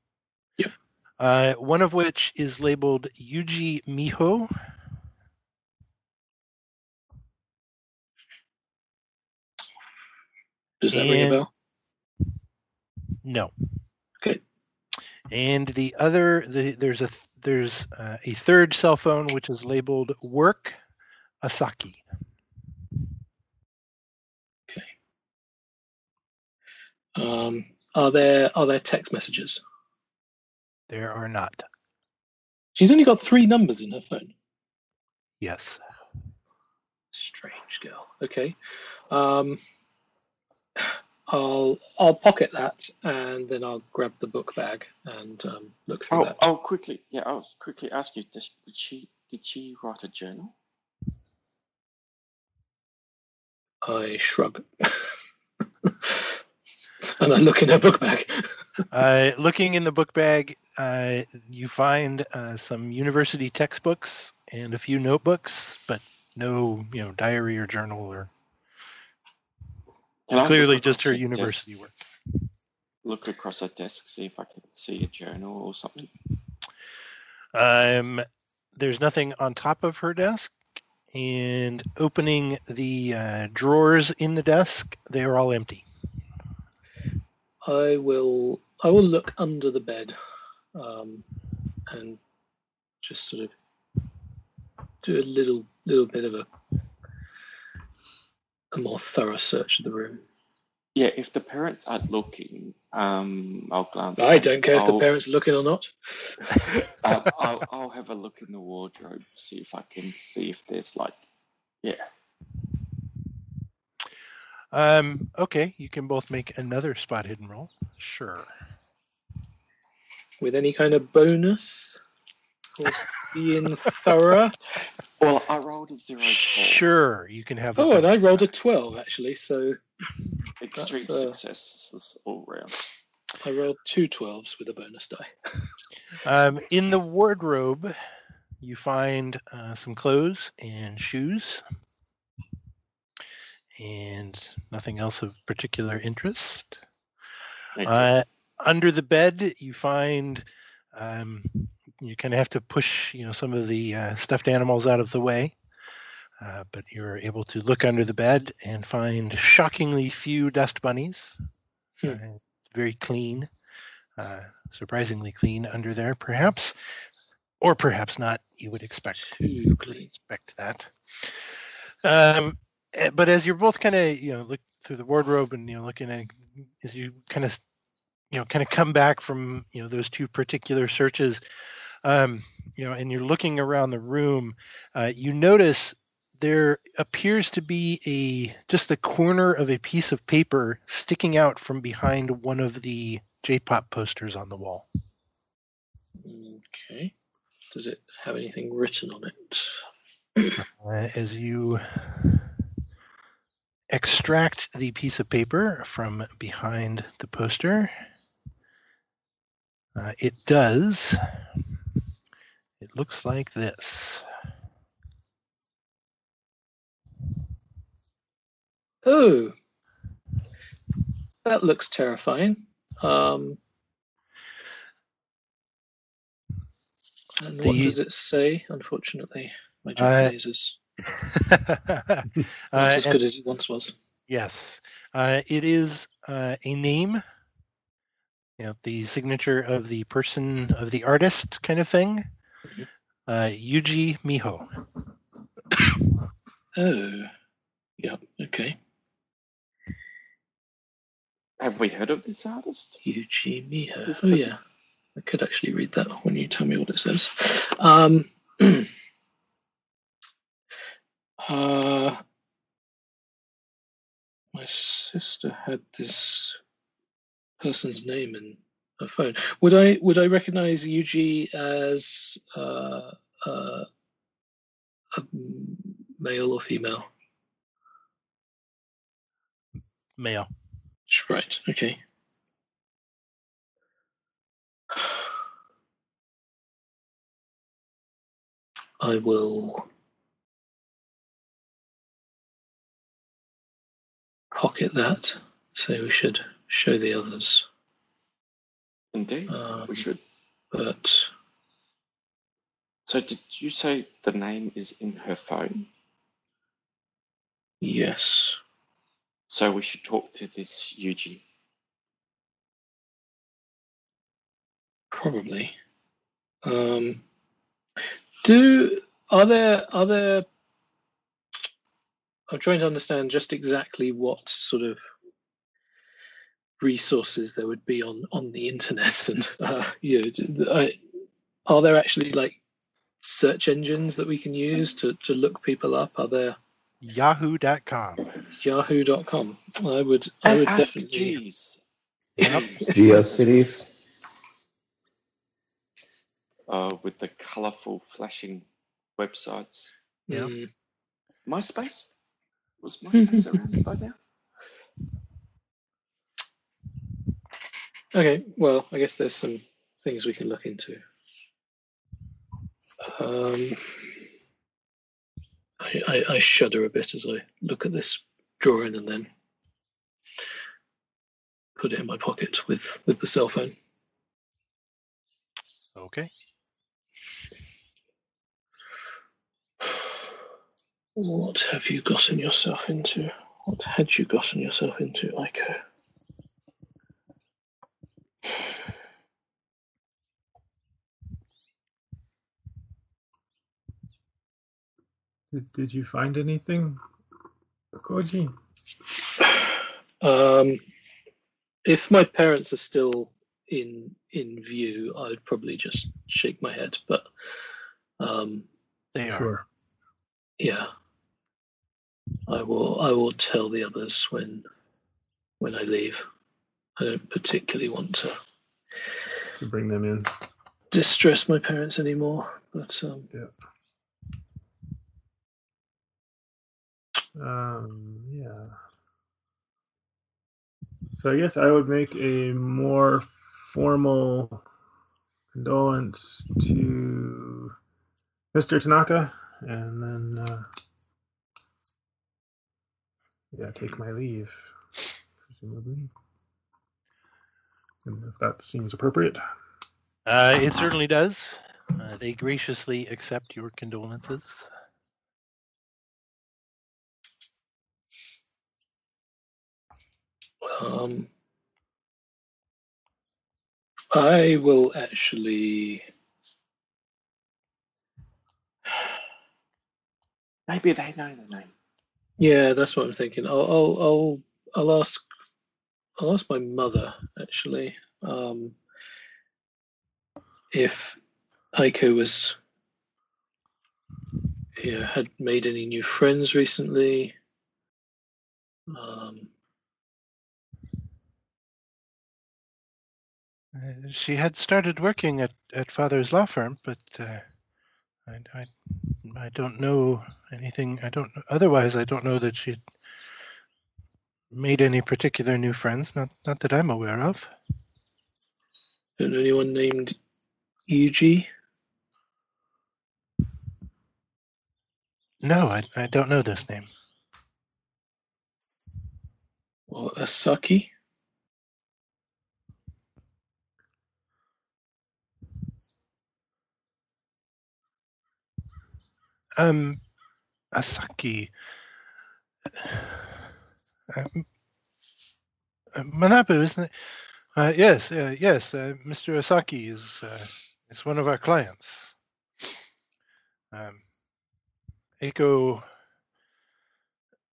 Uh, one of which is labeled Yuji Miho. Does that ring a bell? No. Okay. And the other, the, there's a there's uh, a third cell phone which is labeled Work Asaki. Okay. Um, are there are there text messages? There are not. She's only got three numbers in her phone. Yes. Strange girl. Okay. Um, I'll I'll pocket that and then I'll grab the book bag and um, look through Oh, that. I'll quickly, yeah, I'll quickly ask you, does, did she, did she write a journal? I shrug. (laughs) and I look in her book bag. Uh, looking in the book bag, uh, you find uh, some university textbooks and a few notebooks, but no, you know, diary or journal or Can clearly just her her university desk- work. Look across her desk, see if I can see a journal or something. Um, there's nothing on top of her desk, and opening the uh, drawers in the desk, they are all empty. I will I will look under the bed um, and just sort of do a little little bit of a a more thorough search of the room. Yeah, if the parents aren't looking, um, I'll glance. I don't care if the parents are looking or not. (laughs) um, (laughs) I'll, I'll have a look in the wardrobe, see if I can see if there's like, yeah, Um, okay, you can both make another spot hidden roll. Sure. With any kind of bonus for being thorough. Well, I rolled a zero four. Sure, you can have. a Oh, and I bonus. rolled a twelve actually. So (laughs) Extreme that's, uh, successes all round. I rolled two 12s with a bonus die. (laughs) Um, in the wardrobe, you find uh, some clothes and shoes, and nothing else of particular interest. Thank. Uh, under the bed, you find um, you kind of have to push, you know, some of the uh, stuffed animals out of the way. Uh, but you're able to look under the bed and find shockingly few dust bunnies. Hmm. Uh, very clean, uh, surprisingly clean under there, perhaps, or perhaps not. You would expect Too clean. expect that. Um, eh, but as you're both kind of you know look through the wardrobe and you know looking at as you kind of you know kind of come back from you know those two particular searches, um, you know, and you're looking around the room, uh, you notice there appears to be a just the corner of a piece of paper sticking out from behind one of the J-pop posters on the wall. Okay. Does it have anything written on it? uh, as you extract the piece of paper from behind the poster. Uh, it does. It looks like this. Oh, that looks terrifying. Um, and what does it say? Unfortunately, my Uh, Japanese is (laughs) uh, not as good as it once was. Yes, uh, it is uh, a name. You know, the signature of the person of the artist, kind of thing. Mhm. Uh, Yuji Miho. (coughs) Oh, yep. Okay. Have we heard of this artist? Yuji Miho. This Oh person- yeah, I could actually read that when you tell me what it says. Um, (clears throat) uh, my sister had this person's name in her phone. Would I would I recognize Yuji as uh, uh, a male or female? Male. Right. Okay. I will pocket that. So we should show the others. Indeed, Um, we should. but So, did you say the name is in her phone? yes, So we should talk to this Yuji. probably. Um, do are there are there? I'm trying to understand just exactly what sort of resources there would be on on the internet, (laughs) and uh, you know, d- I- are there actually like search engines that we can use to to look people up? Are there Yahoo.com. Yahoo.com? I would I would Ask definitely. Jeeves. Yep. GeoCities. Uh, with the colourful flashing websites. Yeah. Mm, MySpace? Was (laughs) MySpace around by now? Okay, well, I guess there's some things we can look into. Um, I, I, I shudder a bit as I look at this drawing and then put it in my pocket with, with the cell phone. Okay. What have you gotten yourself into? What had you gotten yourself into, Aiko? Did, did you find anything, Koji? Um, if my parents are still in in view, I'd probably just shake my head. But um, They are. Sure. yeah, I will. I will tell the others when when I leave. I don't particularly want to To bring them in. distress my parents anymore. But um, Um, yeah. So I guess I would make a more formal condolence to Mr. Tanaka, and then uh, yeah, take my leave, presumably. And if that seems appropriate. Uh, it certainly does. Uh, they graciously accept your condolences. Um, I will actually. Maybe they know the name. Yeah, that's what I'm thinking. I'll I'll I'll, I'll ask I'll ask my mother actually um, if Aiko was yeah had made any new friends recently. Um, Uh, she had started working at, at father's law firm, but uh, I, I, I don't know anything. I don't. Otherwise, I don't know that she'd made any particular new friends. Not not that I'm aware of. don't anyone named Yuji. No, I, I don't know this name. or Asaki. Um, Asaki. Um, uh, Manabu, isn't it? Uh, yes, uh, yes. Uh, Mr. Asaki is uh, is one of our clients. Um, Eiko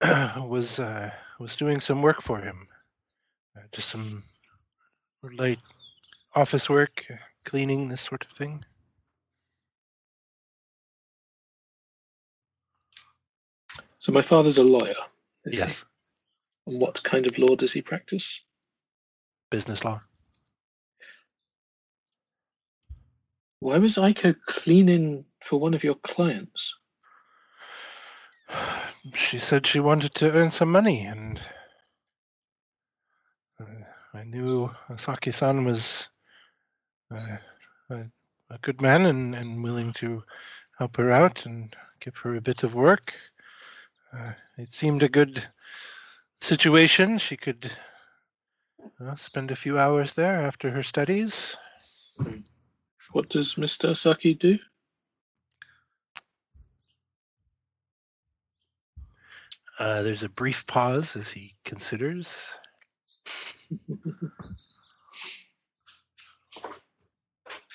(clears throat) was uh, was doing some work for him, uh, just some light office work, cleaning, this sort of thing. So my father's a lawyer. Is yes, He? And what kind of law does he practice? business law. Why was Aiko cleaning for one of your clients? (sighs) She said she wanted to earn some money, and uh, I knew Asaki-san was uh, a, a good man and, and willing to help her out and give her a bit of work. Uh, it seemed a good situation. She could uh, spend a few hours there after her studies. What does Mr. Asaki do? Uh, there's a brief pause as he considers. (laughs)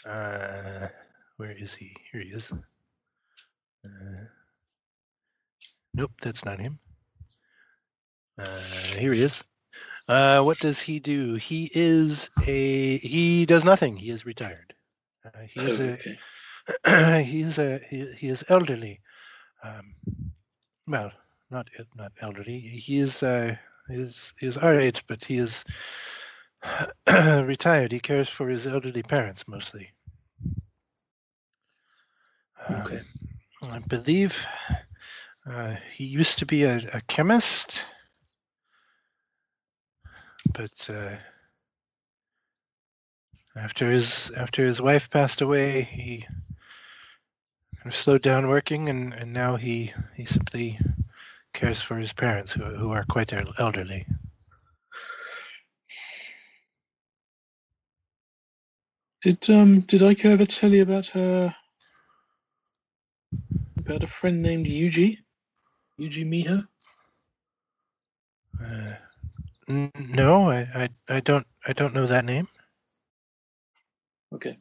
Uh, where is he? Here he is. Nope, that's not him. Uh, here he is. Uh, what does he do? He is a. He does nothing. He is retired. Uh, he is a. okay. (clears throat) he is a. He, he is elderly. Um, well, not not elderly. He is. Uh, is is our age, but he is (clears throat) retired. He cares for his elderly parents mostly. Um, Okay. I believe uh, he used to be a, a chemist, but uh, after his after his wife passed away, he kind of slowed down working, and, and now he he simply cares for his parents, who who are quite elderly. Did um did Aiko ever tell you about her about a friend named Yuji? Yuji Miho? Uh, n- no, I, I I don't I don't know that name. Okay.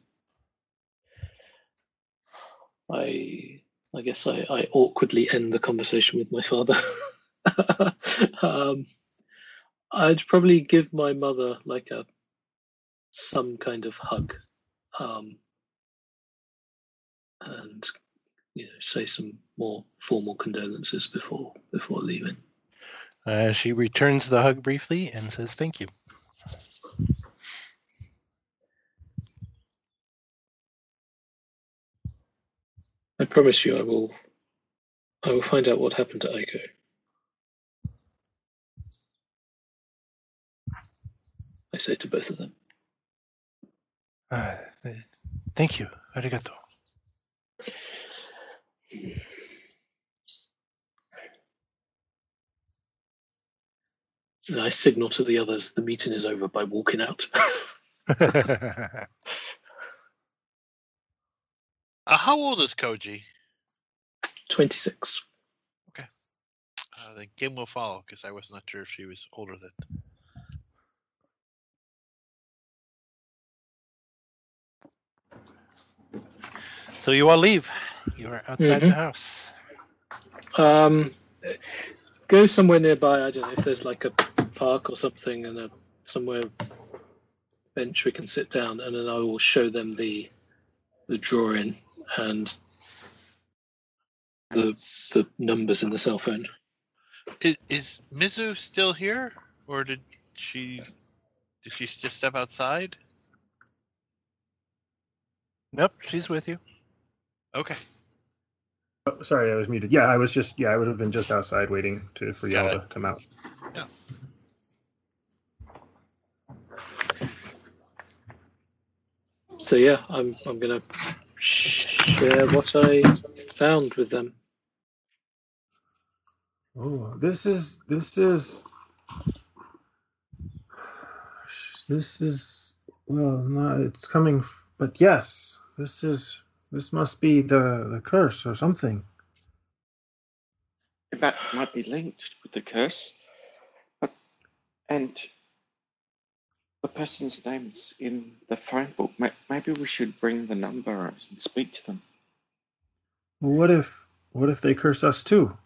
I I guess I, I awkwardly end the conversation with my father. (laughs) um, I'd probably give my mother like a some kind of hug, um, and you know say some more formal condolences before before leaving. Uh, she returns the hug briefly and says thank you. I promise you, I will. I will find out what happened to Aiko. I say to both of them. Uh, thank you. Arigato. And I signal to the others the meeting is over by walking out. (laughs) Uh, how old is Koji? 26. Uh, then Kim will follow because I was not sure if she was older than. so you all leave. You are outside the Mhm. house. Um, go somewhere nearby. I don't know if there's like a park or something and a somewhere bench we can sit down, and then I will show them the the drawing and the the numbers in the cell phone. Is, is Mizu still here, or did she? Did she just step outside? Nope, she's with you. Okay. Oh, sorry, I was muted. Yeah, I was just yeah, I would have been just outside waiting to for y'all to come out. Yeah. So yeah, I'm I'm gonna share what I found with them. Oh, this is this is this is well, not it's coming, but yes, this is this must be the the curse or something. That might, might be linked with the curse. But, and the person's name's in the phone book. Maybe we should bring the number and speak to them. Well, what if what if they curse us too?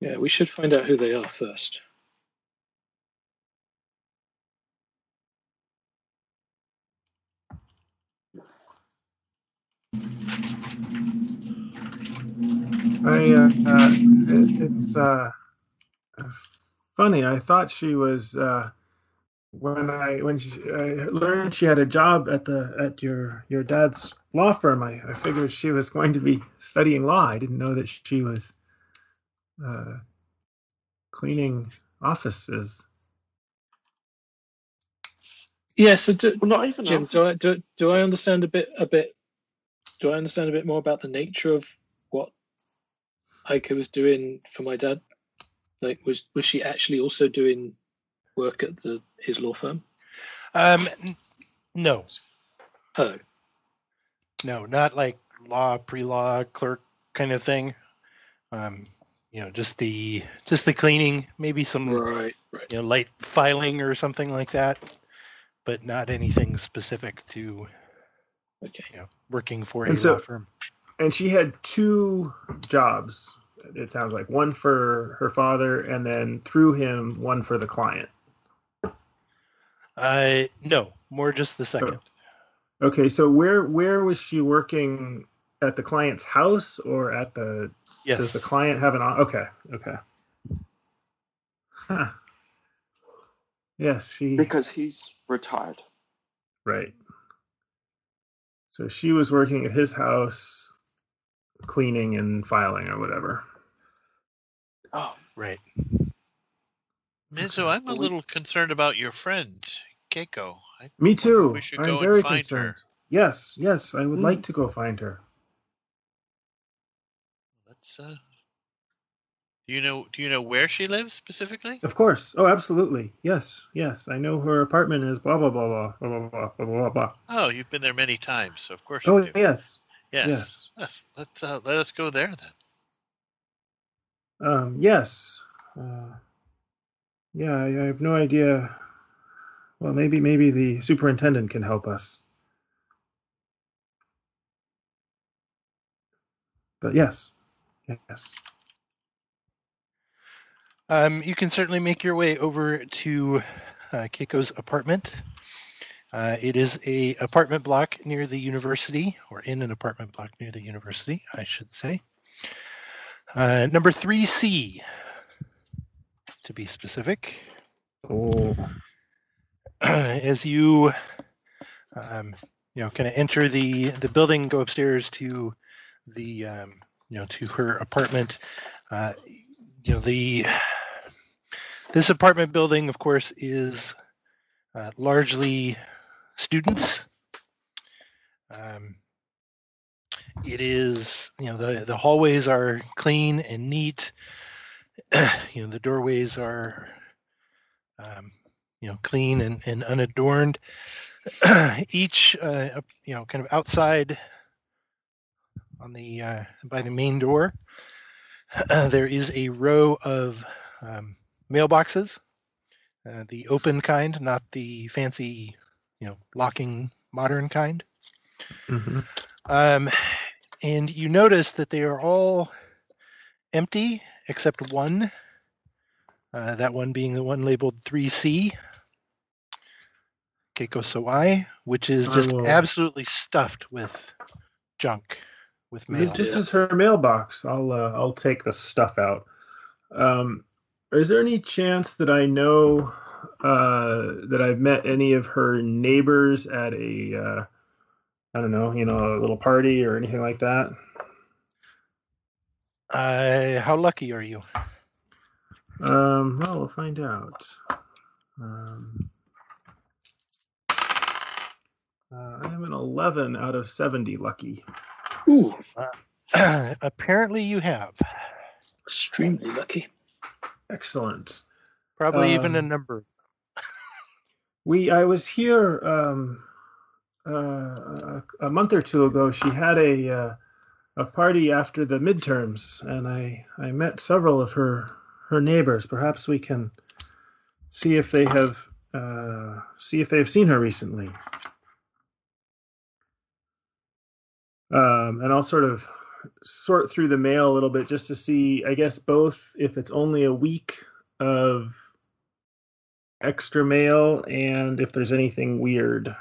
Yeah, we should find out who they are first. I uh, uh it, it's uh funny. I thought she was uh when I when she, I learned she had a job at the at your your dad's law firm. I, I figured she was going to be studying law. I didn't know that she was uh cleaning offices. Yeah. So do, Well, not even Jim, do I office. do, do I understand a bit a bit? Do I understand a bit more about the nature of what Aika was doing for my dad? Like, was was she actually also doing work at the his law firm? Um, n- no, Oh, no, not like law, pre-law, clerk kind of thing. Um, you know, just the just the cleaning, maybe some right, right. you know light filing or something like that, but not anything specific to Okay. you know working for a so- law firm. And she had two jobs. It sounds like one for her father, and then through him, one for the client. Uh, no, more just the second. Okay, so where where was she working at the client's house or at the Yes. does the client have an okay, okay. Huh. Yes, she Because he's retired. right. So she was working at his house cleaning and filing or whatever. Oh, Right. Mizu, I'm a little concerned about your friend Keiko. I, Me too. we should I'm go and very find concerned. her. Yes, yes, I would Hmm. like to go find her. let's. Uh, do you know? Do you know where she lives specifically? Of course. Oh, absolutely. Yes, yes. I know her apartment is blah blah blah blah blah blah blah blah blah blah. Oh, you've been there many times, so of course you Oh yes. Yes. yes. Yes. Let's uh, let us go there then. Um, yes. Uh, yeah, I, I have no idea. Well, maybe maybe the superintendent can help us. But yes, yes. Um, you can certainly make your way over to uh, Keiko's apartment. Uh, it is a apartment block near the university, or in an apartment block near the university, I should say. Uh, number three C, to be specific. Oh, As you, um, you know, kind of enter the the building, go upstairs to the, um, you know, to her apartment. Uh, you know, the this apartment building, of course, is uh, largely students. Um, it is, you know, the, the hallways are clean and neat. (clears throat) you know, the doorways are, um, you know, clean and, and unadorned. (clears throat) Each, uh, you know, kind of outside on the uh, by the main door, (clears throat) there is a row of um, mailboxes, uh, the open kind, not the fancy, you know, locking modern kind. Mm-hmm. Um, and you notice that they are all empty except one. Uh, that one being the one labeled 3C, Keiko Sawai, which is just will- absolutely stuffed with junk, with mail. This, this is her mailbox. I'll uh, I'll take the stuff out. Um, is there any chance that I know uh, that I've met any of her neighbors at a uh, I don't know, you know, a little party or anything like that? Uh, how lucky are you? Um, well, we'll find out. Um, uh, I am an 11 out of 70 lucky. Ooh, (clears throat) Apparently, you have. extremely lucky. Excellent. Probably even a Um, number. We I was here um, uh, a, month or two ago. She had a uh, a party after the midterms, and I I met several of her her neighbors. Perhaps we can see if they have uh, see if they have seen her recently. Um, and I'll sort of sort through the mail a little bit just to see. I guess both if it's only a week of extra mail and if there's anything weird.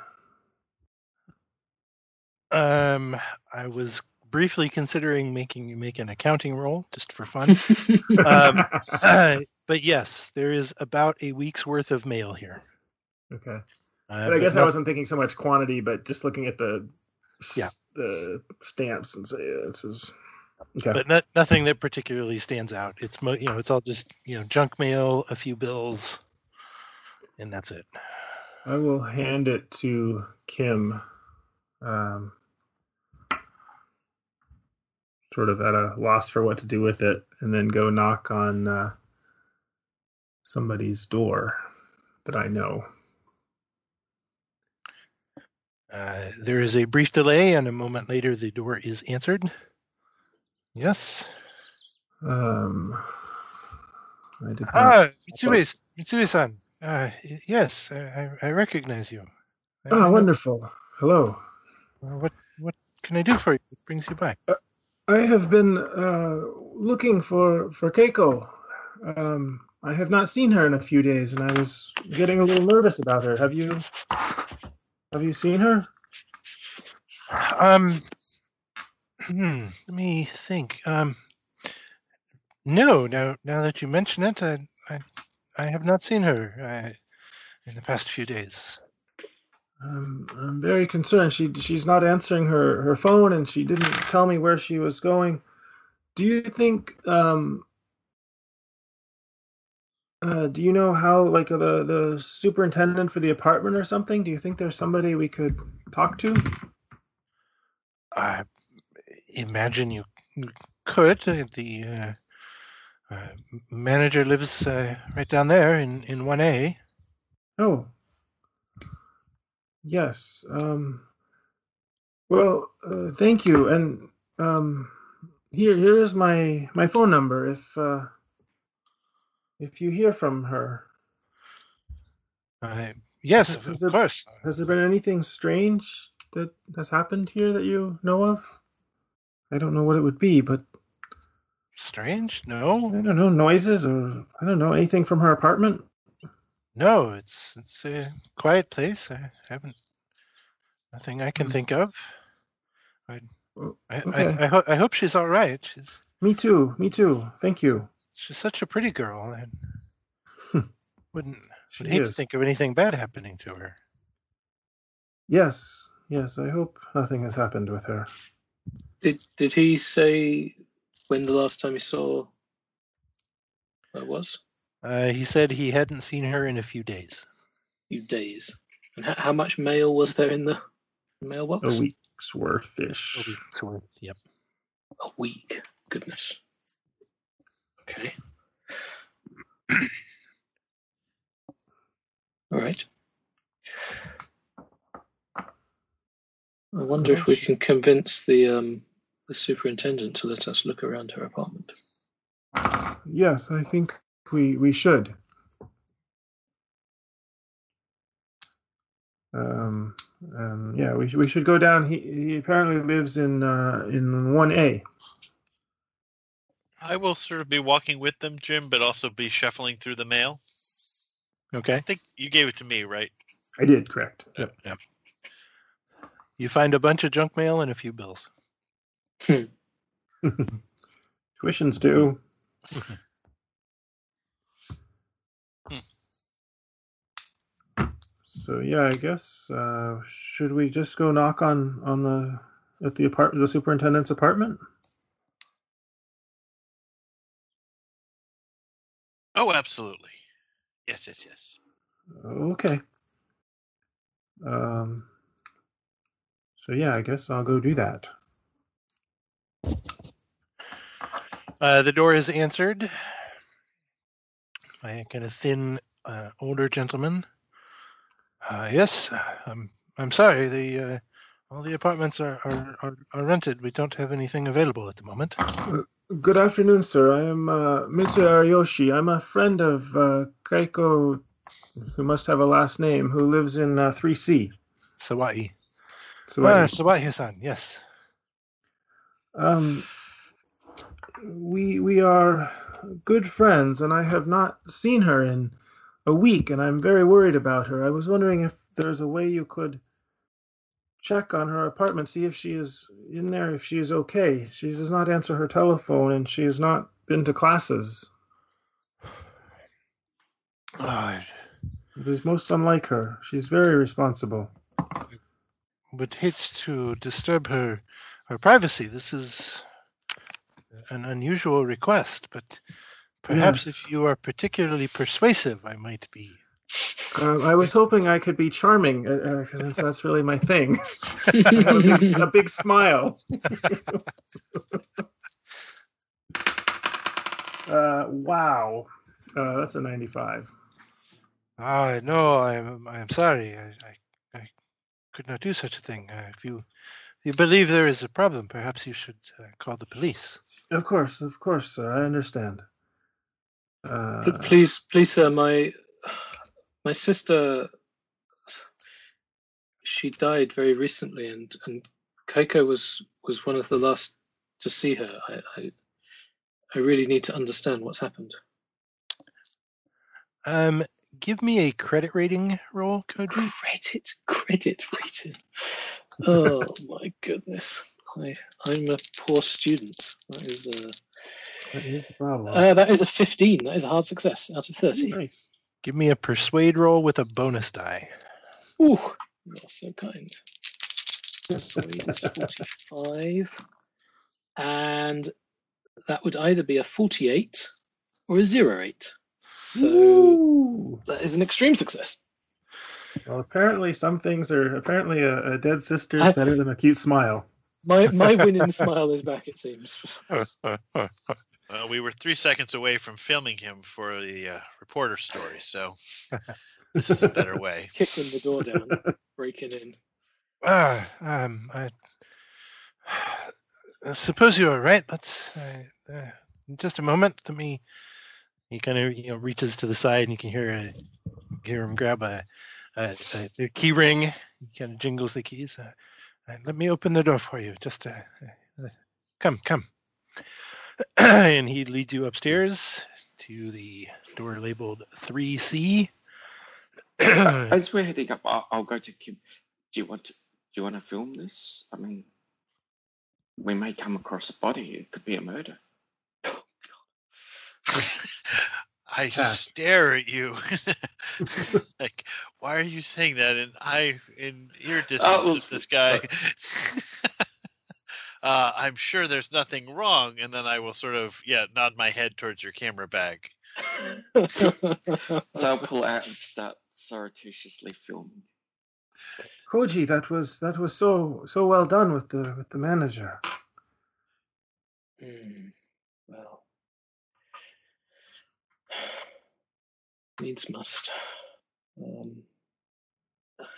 Um, I was briefly considering making you make an accounting roll just for fun. (laughs) um, uh, (clears throat) but yes, there is about a week's worth of mail here. okay. Uh, But I guess I wasn't thinking so much quantity, but just looking at the s- Yeah. the stamps and say yeah, this is okay. but not, nothing that particularly stands out. It's mo- you know, it's all just you know, junk mail, a few bills, and that's it. I will hand it to Kim. Um, sort of at a loss for what to do with it, and then go knock on uh, somebody's door that I know. Uh, there is a brief delay, and a moment later, the door is answered. Yes. Um, I did not. Ah, Mitsue, Mitsue-san. Uh, yes, I, I recognize you. I- Ah, know- wonderful. Hello. uh, What what can I do for you? What brings you by? I have been uh, looking for for Keiko. Um, I have not seen her in a few days, and I was getting a little nervous about her. Have you have you seen her? Um, hmm, let me think. Um, no, now now that you mention it, I I, have not seen her uh, in the past few days. Um, I'm very concerned. She she's not answering her her phone, and she didn't tell me where she was going. Do you think? Um, uh, do you know how, like, uh, the the superintendent for the apartment or something? Do you think there's somebody we could talk to? I imagine you could. Uh, the uh, manager lives uh, right down there in in one A. Oh. Yes. Um, well, uh, thank you. And um, here, here is my my phone number. If uh, if you hear from her, Uh, yes, of, of there- course. has there been anything strange that has happened here that you know of? I don't know what it would be, but Strange? No. I don't know noises or I don't know anything from her apartment. no. It's it's a quiet place. I haven't nothing I can Hmm. think of. I I, okay. I, I, ho- I hope she's all right. She's Me too. Me too. Thank you. she's such a pretty girl, and Hmm. wouldn't She would hate to think of anything bad happening to her. Yes. Yes. I hope nothing has happened with her. Did did he say when the last time he saw her was? Uh, he said he hadn't seen her in a few days. few days. And how, how much mail was there in the mailbox? A week's worth ish. A week's worth. Yep. A week. Goodness. Okay. (clears throat) All right. I wonder if we can convince the um, the superintendent to let us look around her apartment. Yes, I think we we should. Um, um, yeah, we, sh- we should go down. He, he apparently lives in uh, in one A. I will sort of be walking with them, Jim, but also be shuffling through the mail. Okay. I think you gave it to me, right? I did correct. Yep. Yep. You find a bunch of junk mail and a few bills. (laughs) Tuition's due. So yeah, I guess uh, should we just go knock on on the at the apart the superintendent's apartment? Oh, absolutely. Yes, yes, yes. Okay. Um. So yeah, I guess I'll go do that. Uh, the door is answered by a kind of thin, uh, older gentleman. Uh, yes, I'm. I'm sorry. The uh, all the apartments are, are, are, are rented. We don't have anything available at the moment. Good afternoon, sir. I am uh, Mitsu Ariyoshi. I'm a friend of uh, Keiko, who must have a last name, who lives in uh, 3C. Sawai. So Ah, Sawai-san. Yes. Um, we we are good friends, and I have not seen her in a week, and I'm very worried about her. I was wondering if there's a way you could check on her apartment, see if she is in there, if she is okay. She does not answer her telephone, and she has not been to classes. I It is most unlike her. She's very responsible. But hates to disturb her her privacy. This is an unusual request, but perhaps Yes. if you are particularly persuasive, I might be. Uh, I was hoping I could be charming, because uh, that's really my thing. (laughs) a, big, s- a big smile. (laughs) uh, wow, uh, that's a 95. Ah, no, I'm I'm sorry. I, I, I could not do such a thing. Uh, if you if you believe there is a problem, perhaps you should uh, call the police. Of course, of course, sir. I understand. Uh, please, please, sir, my my sister, she died very recently, and and Keiko was was one of the last to see her. I I, I really need to understand what's happened. Um, give me a credit rating roll, Koji. Credit, credit rating. Oh my goodness. I, I'm a poor student. That is a, that is the problem. uh, that is a 15. That is a hard success out of 30. nice. Give me a persuade roll with a bonus die. Ooh, you're so kind. Persuade is 45. And that would either be a 48 or a 08. So Ooh. that is an extreme success. Well, apparently, some things are apparently a, a dead sister is better than a cute smile. My my (laughs) winning smile is back, it seems. (laughs) Uh, we were three seconds away from filming him for the uh, reporter story, so (laughs) this is a better way. Kicking the door down, breaking in. Ah, um, I, I suppose you are right. Let's uh, uh, just a moment. Let me. He kind of you know reaches to the side, and you can hear a, hear him grab a, a, a, a key ring. He kind of jingles the keys. Uh, uh, let me open the door for you. Just uh, uh, come, come. (clears throat) and he leads you upstairs to the door labeled 3C. As we're heading up, I'll, I'll go to Kim. Do you want to? Do you want to film this? I mean, we may come across a body. It could be a murder. (laughs) I (laughs) Pass. stare at you. (laughs) like, why are you saying that? And I, in ear distance well, of this guy, (laughs) uh, I'm sure there's nothing wrong. And then I will sort of, yeah, nod my head towards your camera bag. So I'll pull out and start surreptitiously filming. Koji, that was that was so so well done with the with the manager. Hmm. Well, needs must. Um,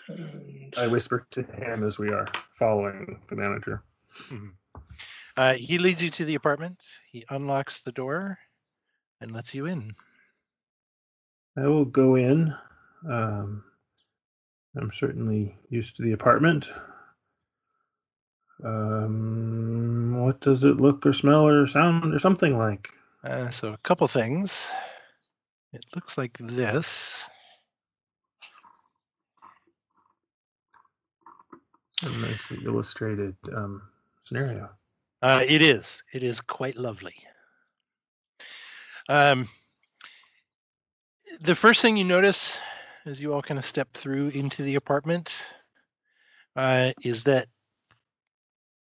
and I whisper to him as we are following the manager. Uh, he leads you to the apartment. He unlocks the door and lets you in. I will go in. Um, I'm certainly used to the apartment. Um, what does it look or smell or sound or something like? Uh, so a couple things. It looks like this. A nicely illustrated um, scenario. Uh, it is. It is quite lovely. Um, the first thing you notice as you all kind of step through into the apartment uh, is that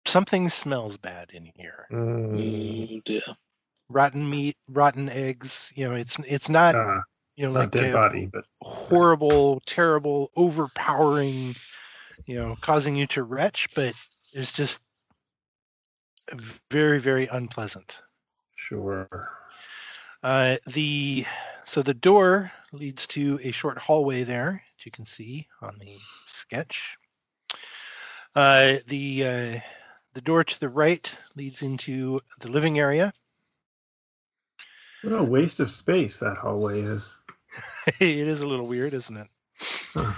something smells bad in here. Mm, dear. Rotten meat, rotten eggs. You know, it's it's not uh, you know like dead body, but horrible, terrible, overpowering. You know, causing you to retch, but it's just very, very unpleasant. sure. Uh, the so the door leads to a short hallway there, as you can see on the sketch. Uh, the uh, the door to the right leads into the living area. What a waste of space that hallway is. (laughs) it is a little weird, isn't it? Huh.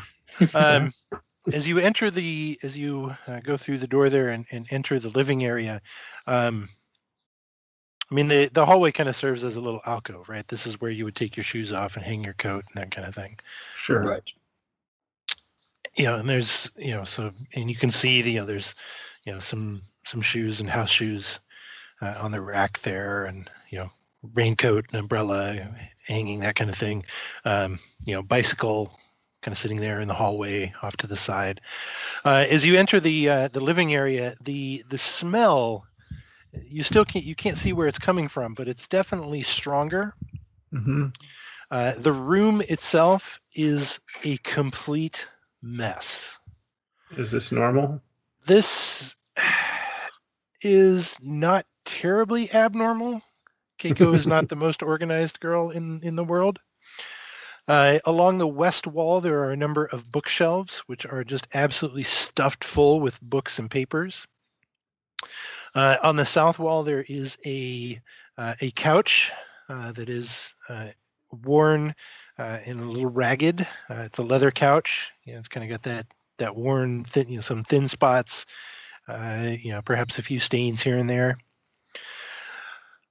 Um, (laughs) as you enter the as you uh, go through the door there and, and enter the living area, um, I mean the the hallway kind of serves as a little alcove, right? This is where you would take your shoes off and hang your coat and that kind of thing. sure. Right. you know, and there's you know, so and you can see the you know, there's you know some some shoes and house shoes uh, on the rack there, and you know, raincoat and umbrella hanging that kind of thing. Um, you know, bicycle kind of sitting there in the hallway off to the side. Uh, as you enter the uh, the living area, the the smell you still can't you can't see where it's coming from, but it's definitely stronger. hmm Uh, the room itself is a complete mess. Is this normal? This (sighs) is not terribly abnormal. Keiko is (laughs) not the most organized girl in, in the world. Uh, along the west wall, there are a number of bookshelves, which are just absolutely stuffed full with books and papers. Uh, on the south wall, there is a uh, a couch uh, that is uh, worn uh, and a little ragged. Uh, it's a leather couch. You know, it's kind of got that that worn, thin, you know, some thin spots. Uh, you know, perhaps a few stains here and there.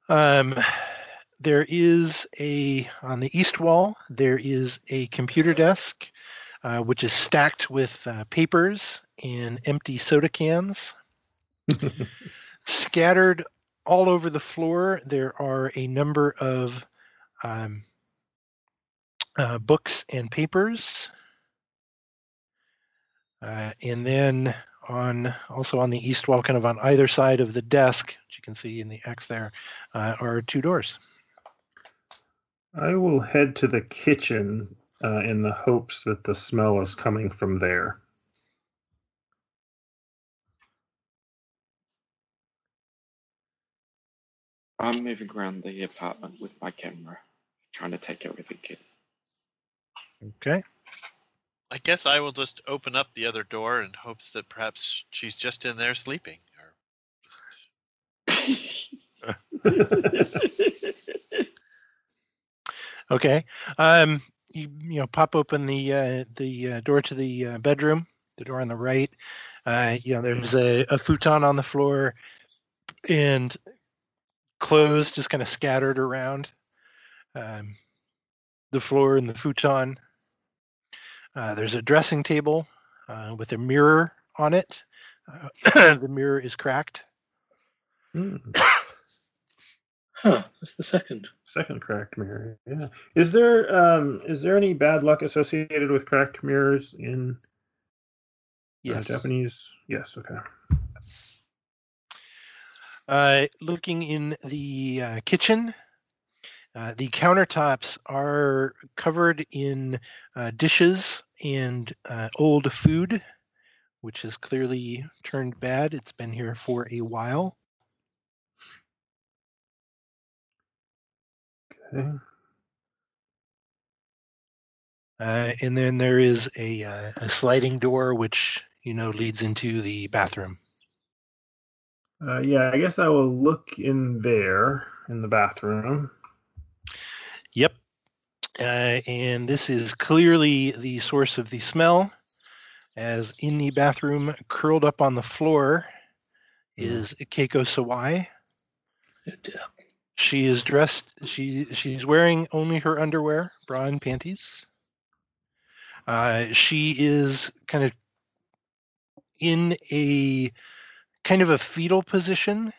Um, there is a on the east wall. There is a computer desk, uh, which is stacked with uh, papers and empty soda cans. (laughs) Scattered all over the floor, there are a number of um, uh, books and papers. Uh, and then on also on the east wall, kind of on either side of the desk, which you can see in the X there, uh, are two doors. I will head to the kitchen uh, in the hopes that the smell is coming from there. I'm moving around the apartment with my camera, trying to take everything in. Okay. I guess I will just open up the other door in hopes that perhaps she's just in there sleeping. (laughs) Okay. Um, you you know pop open the uh, the uh, door to the uh, bedroom, the door on the right. Uh, you know there's a, a futon on the floor, and clothes just kind of scattered around um, the floor and the futon. Uh, there's a dressing table uh, with a mirror on it. Uh, (coughs) the mirror is cracked. Hmm, (coughs) Huh, that's the second. Second cracked mirror. Yeah. Is there um is there any bad luck associated with cracked mirrors in uh, Yes. Japanese? Yes. Okay. Uh, looking in the uh, kitchen, Uh, the countertops are covered in uh, dishes and uh, old food, which has clearly turned bad. It's been here for a while. Okay. Uh, and then there is a, uh, a sliding door, which you know leads into the bathroom. Uh, yeah, I guess I will look in there in the bathroom. Yep. Uh, and this is clearly the source of the smell, as in the bathroom, curled up on the floor, is Keiko Sawai. She is dressed. She she's wearing only her underwear, bra and panties. Uh, she is kind of in a kind of a fetal position,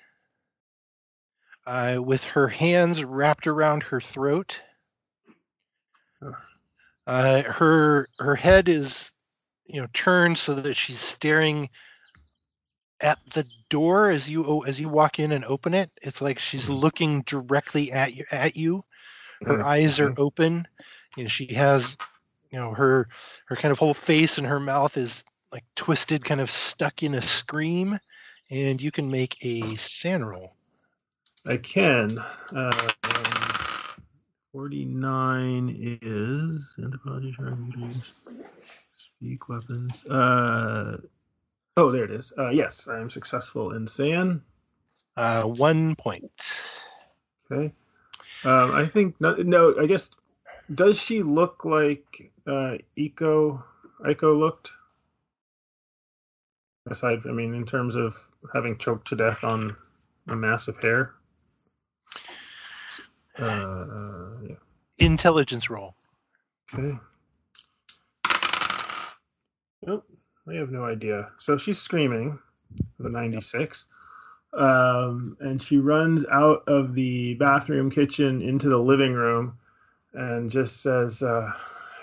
uh, with her hands wrapped around her throat. Uh, her her head is, you know, turned so that she's staring at the door as you as you walk in and open it. It's like she's looking directly at you at you. Her Mm, eyes are open. You know, she has, you know, her her kind of whole face and her mouth is like twisted, kind of stuck in a scream. And you can make a SAN roll. I can. Uh, um, 49 is anthropology, characters, speak weapons. Uh, oh, there it is. Uh, yes, I am successful in SAN. Uh, one point. Okay. Um, I think no, no. I guess does she look like uh, Eco Eiko looked? Aside, I mean, in terms of having choked to death on a mass of hair. Uh, yeah. Intelligence roll. Okay. Nope. I have no idea. So she's screaming, the 96. Um, and she runs out of the bathroom kitchen into the living room and just says, uh,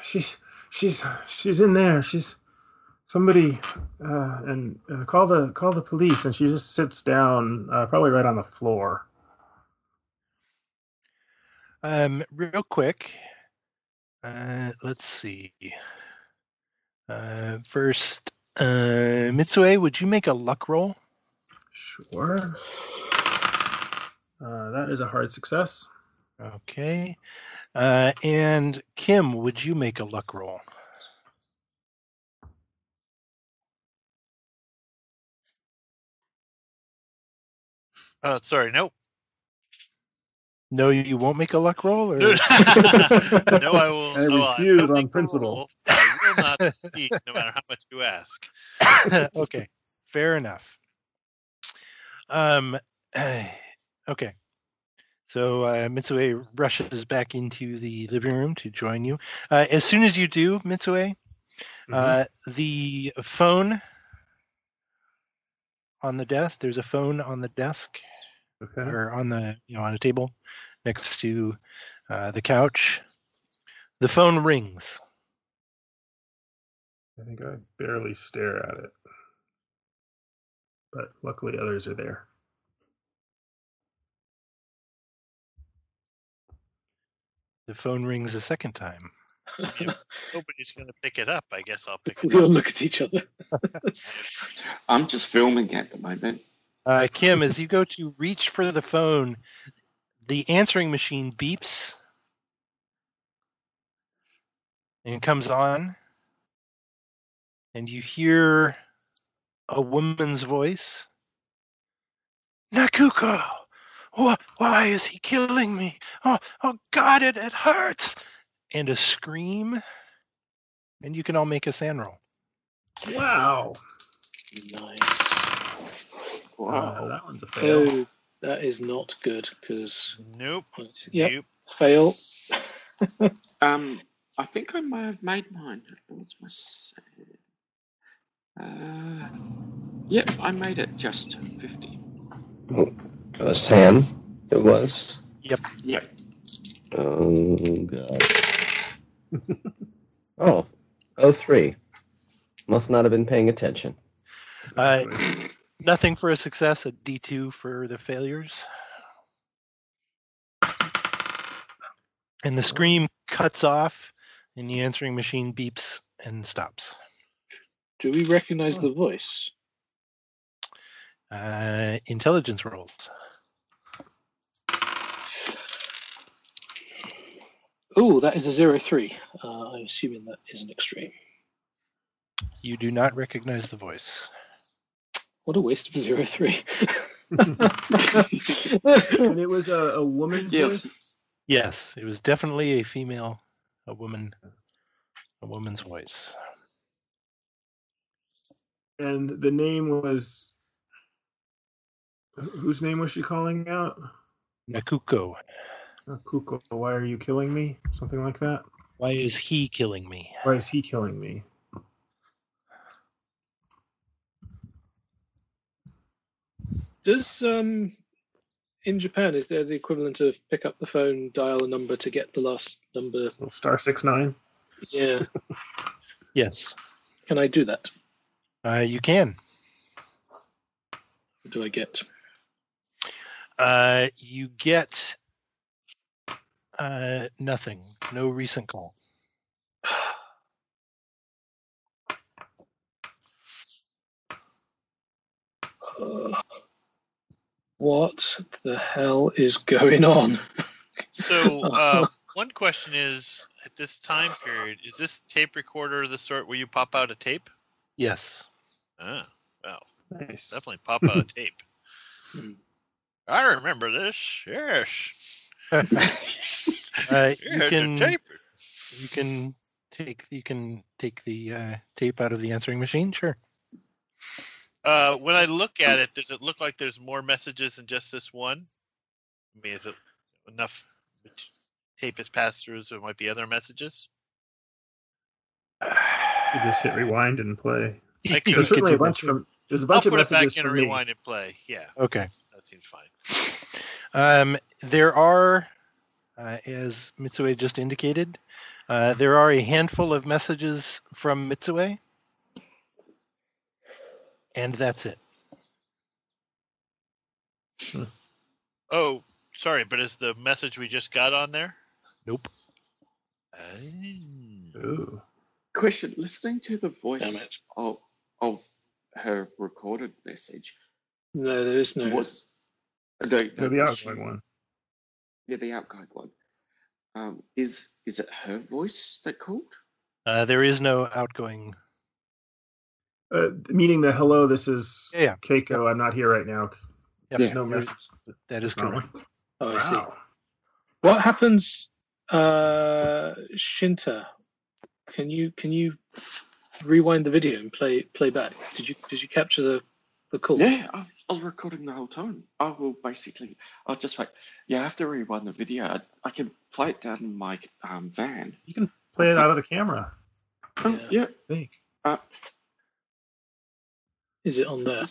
she's, she's, she's in there. She's somebody, uh, and uh, call the, call the police. And she just sits down, uh, probably right on the floor. Um, real quick, uh, let's see. Uh, first, uh, Mitsue, would you make a luck roll? Sure. Uh, that is a hard success. Okay. Uh, and Kim, would you make a luck roll? Oh, sorry, nope. No, you won't make a luck roll, or (laughs) no, I will. I no, refuse will on principle. I will not succeed, no matter how much you ask. (laughs) okay, fair enough. Um, (sighs) okay. So uh, Mitsue rushes back into the living room to join you. Uh, as soon as you do, Mitsue, uh, the phone on the desk. There's a phone on the desk Okay. or on the you know on a table next to uh, the couch. The phone rings. I think I barely stare at it. But luckily others are there. The phone rings a second time. (laughs) Nobody's going to pick it up. I guess I'll pick we it We'll look at each other. (laughs) I'm just filming at the moment. Uh, Kim, as you go to reach for the phone, the answering machine beeps and comes on, and you hear a woman's voice. Nakuko, wh- why is he killing me? Oh, oh God, it, it hurts! And a scream, and you can all make a SAN roll. Wow. Nice. Uh, that one's a fail. Oh, that is not good because Nope. yep, Nope. fail. (laughs) Um, I think I may have made mine. What's my save? Uh, yep, I made it just 50. Uh, Sam, it was. Yep. Yep. Oh god. (laughs) oh, oh three. Must not have been paying attention. Uh, (clears throat) nothing for a success, a D2 for the failures. And the scream cuts off, and the answering machine beeps and stops. Do we recognize the voice? Uh, intelligence rolls. Oh, that is a zero three. Uh, I'm assuming that is an extreme. You do not recognize the voice. What a waste of zero three. (laughs) and it was a, a woman's Yes. voice. Yes, it was definitely a female, a woman, a woman's voice. And the name was. Whose name was she calling out? Nakuko. Nakuko, why are you killing me? Something like that. Why is he killing me? Why is he killing me? Does um in Japan is there the equivalent of pick up the phone, dial a number to get the last number? Star six nine. Yeah. (laughs) Yes, Can I do that? uh, you can. What do I get? Uh, you get uh, nothing. No recent call. (sighs) Uh, what the hell is going on? So, (laughs) uh, one question is at this time period, is this tape recorder the sort where you pop out a tape? Yes. Ah, wow. Nice. Definitely pop out a (laughs) tape. Hmm. I remember this. Yes. (laughs) Uh, Yeah, you can tape. you can take you can take the uh, tape out of the answering machine. Sure. Uh, when I look at it, does it look like there's more messages than just this one? I mean, is it enough tape has passed through, so there might be other messages? You just hit rewind and play. (laughs) I could- There's certainly a bunch from. There's a I'll bunch of put it messages back in for and me. rewind and play. Yeah. Okay. That seems fine. Um, there are, uh, as Mitsue just indicated, uh, there are a handful of messages from Mitsue, and that's it. Oh, sorry, but is the message we just got on there? Nope. Oh. Ooh. Question: Listening to the voice of of her recorded message No, there is no. was no, No, the outgoing one. Yeah, the outgoing one. Um, is is it her voice that called? Uh, there is no outgoing. Uh, meaning the hello, this is Yeah, yeah. Keiko. I'm not here right now. Yep, There's Yeah. no message. that is No. correct. Oh, I see. Wow. What happens, uh, Shinta? Can you can you rewind the video and play play back? Did you did you capture the the call? Yeah, I was, I was recording the whole time. I will basically, I'll just wait. Yeah, I have to rewind the video. I, I can play it down in my um, van. You can play it out of the camera. Oh, Yeah. yeah. I think. Uh, Is it on there?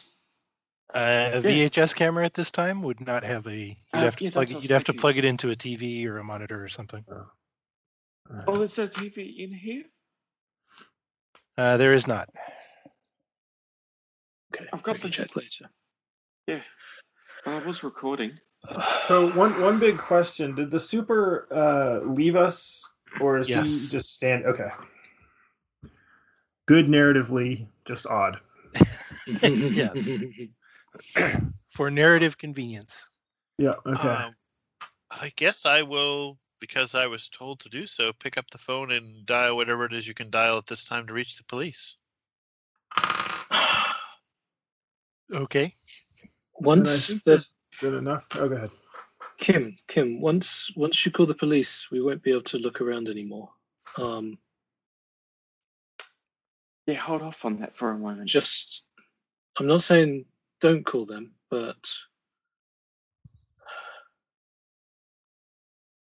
Uh, a VHS camera at this time would not have a. You'd Uh, have to yeah, plug. it- You'd have to plug it into a TV or a monitor or something. Alright. oh, there's a TV in here. Uh, there is not. Okay, I've got the- check later. Yeah, I was recording. (sighs) So one one big question: Did the super uh, leave us, or is he just stand? Okay. Good narratively, just odd. (laughs) (laughs) Yes. (clears throat) For narrative convenience. Yeah. Okay. Um, I guess I will, because I was told to do so, pick up the phone and dial whatever it is you can dial at this time to reach the police. Okay. Once think the good enough. Oh, go ahead. Kim, Kim, once once you call the police, we won't be able to look around anymore. Um, Yeah, hold off on that for a moment. just, I'm not saying don't call them, but.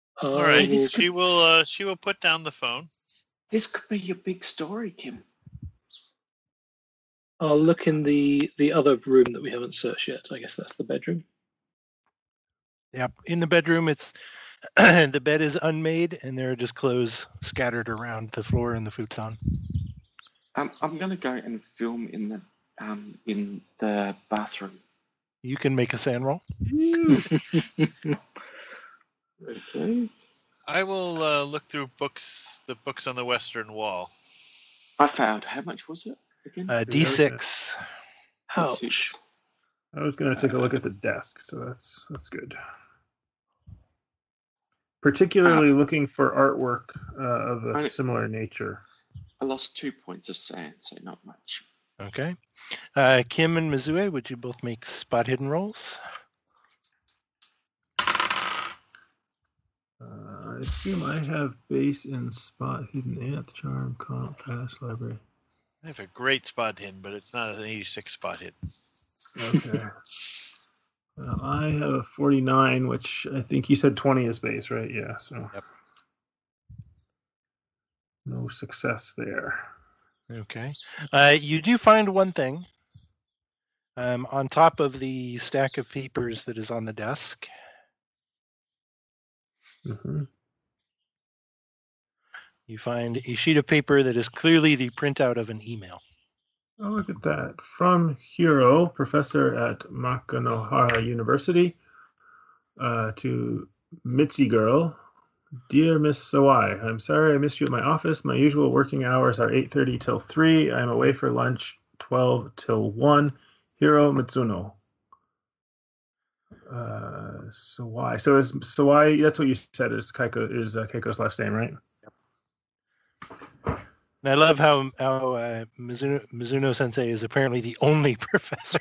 (sighs) All I right, will- this she will. Uh, she will put down the phone. This could be your big story, Kim. I'll look in the the other room that we haven't searched yet. I guess that's the bedroom. Yep. In the bedroom, it's (clears throat) the bed is unmade, and there are just clothes scattered around the floor and the futon. Um, I'm gonna go and film in the um in the bathroom. You can make a SAN roll. Okay. (laughs) I will uh, look through books, the books on the western wall. I found. How much was it again? Uh, D6. Ouch. Six. I was going to take a look at the desk, so that's that's good. Particularly looking for artwork uh, of a I- similar nature. I lost two points of SAN, so not much. Okay. Uh, Kim and Mitsue, would you both make spot hidden rolls? Uh, I assume I have base in spot hidden ant charm comp pass library. I have a great spot hidden, but it's not an 86 spot hidden. Okay. well, (laughs) I have a 49, which I think he said 20 is base, right? Yeah. So. Yep. No success there. Okay. Uh, you do find one thing. Um, on top of the stack of papers that is on the desk, hmm you find a sheet of paper that is clearly the printout of an email. Oh, look at that. From Hiro, professor at Makinohara University, uh, to Mitzi Girl. Dear Miss Sawai, I'm sorry I missed you at my office. My usual working hours are 8.30 till 3. I'm away for lunch 12 till 1. Hiro Mizuno. Uh, Sawai. So is Sawai, that's what you said is Keiko, is uh, Keiko's last name, right? And I love how how uh, Mizuno, Mizuno Sensei is apparently the only (laughs) professor.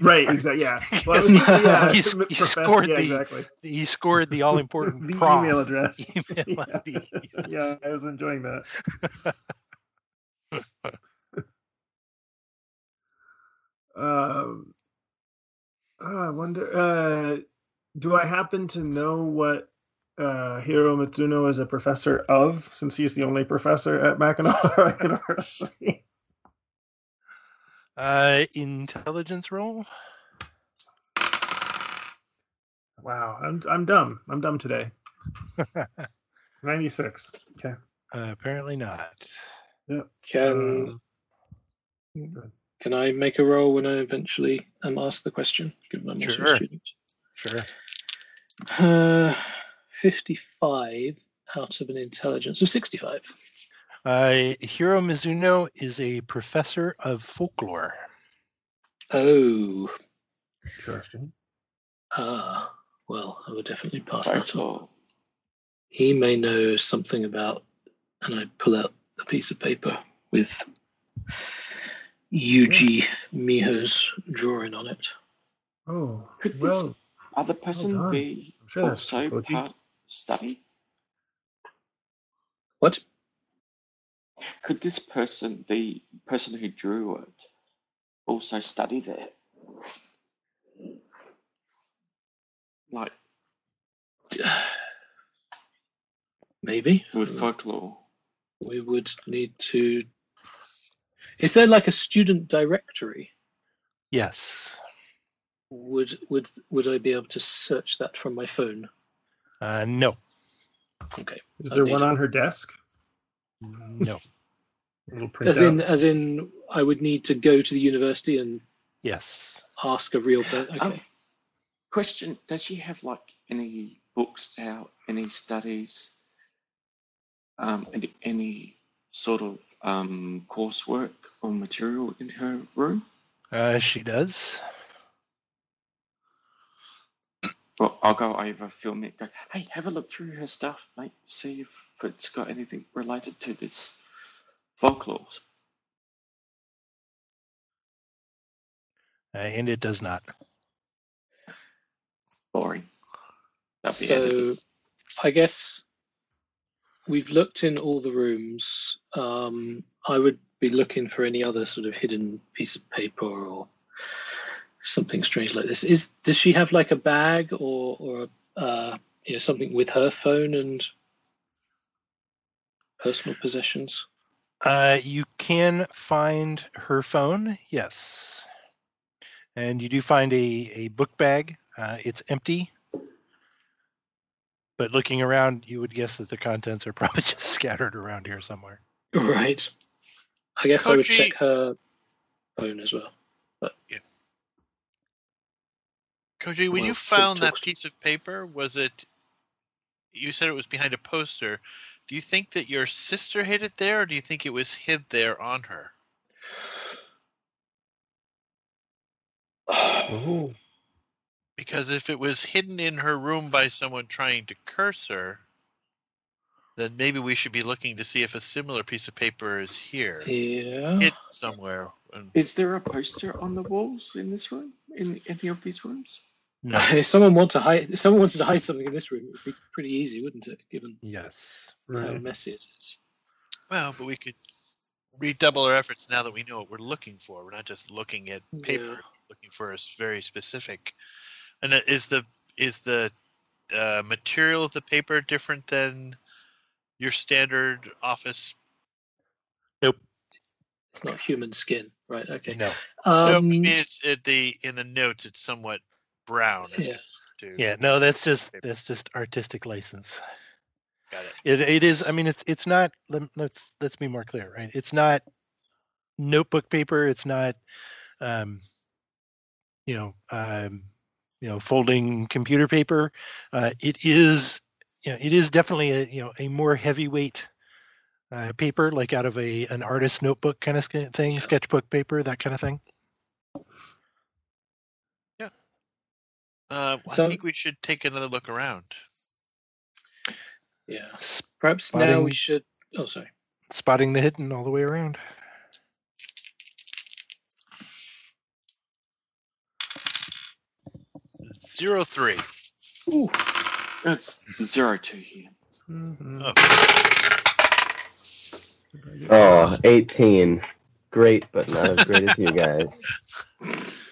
Right, exactly. Yeah. (laughs) Well, was yeah, he professor- scored yeah, the- exactly. He scored the all important (laughs) the prof email address. email Yeah. ID. yes. yeah, I was enjoying that. um, oh, I wonder. Uh, do I happen to know what uh, Hiro Mizuno is a professor of, since he's the only professor at Mackinac (laughs) University? Uh, intelligence roll. wow, I'm I'm dumb. I'm dumb today. (laughs) Ninety six. Okay. Uh, apparently not. Can Um, can I make a roll when I eventually am asked the question? Given I'm also a Sure. student. Sure. Uh, 55 out of an intelligence of 65. Uh, Hiro Mizuno is a professor of folklore. Oh, interesting. ah, well, I would definitely pass that on. He may know something about, and I pull out a piece of paper with Yuji Miho's drawing on it. Oh, Could this other person done. be I'm sure also part study? What? Could this person, the person who drew it, also study there? Like (sighs) Maybe. with folklore. We would need to. Is there like a student directory? Yes. Would would would I be able to search that from my phone? Uh, no. Okay. is there one on her desk? No. (laughs) A little printout. As in, as in, I would need to go to the university and Yes. ask a real person. Okay. Um, question: Does she have like any books out, any studies, um, any, any sort of um, coursework or material in her room? Uh, she does. Well, I'll go over, film it, go, hey, have a look through her stuff, mate. See if it's got anything related to this folklore. Uh, and it does not. Boring. That'll be edited. So, I guess we've looked in all the rooms. Um, I would be looking for any other sort of hidden piece of paper or something strange like this. Is does she have like a bag or or uh, you know something with her phone and personal possessions? Uh, you can find her phone, yes. And you do find a, a book bag. Uh, it's empty. But looking around, you would guess that the contents are (laughs) probably just scattered around here somewhere. Right. I guess I would check her phone as well. Koji, when Well, you found that piece of paper, was it you said it was behind a poster. Do you think that your sister hid it there, or do you think it was hid there on her? Ooh. Because if it was hidden in her room by someone trying to curse her, then maybe we should be looking to see if a similar piece of paper is here, Yeah. hid somewhere. And Is there a poster on the walls in this room? In any of these rooms? No. (laughs) If someone wants to hide, if someone wanted to hide something in this room, it would be pretty easy, wouldn't it? Given Yes. how messy it is. well, but we could redouble our efforts now that we know what we're looking for. We're not just looking at paper, Yeah. looking for a very specific. And uh, is the is the uh, material of the paper different than your standard office? Nope. It's not human skin, right? Okay. No. no, I Um, mean, it's at the in the notes. It's somewhat brown. yeah. to- Yeah. No, that's just that's just artistic license. got it. It, it is. I mean, it's it's not. Let's let's be more clear, right? It's not notebook paper. It's not, um, you know, um, you know, folding computer paper. Uh, it is, you know, it is definitely a you know a more heavyweight uh, paper, like out of a an artist notebook kind of thing, Yeah. sketchbook paper, that kind of thing. Uh, I So- think we should take another look around. Yeah. S- Perhaps now we should. Oh, sorry. Spotting the hidden all the way around. Zero three. Ooh. It's zero two here. Mhm. Oh. Oh, 18. Great, but not as great as you guys. (laughs)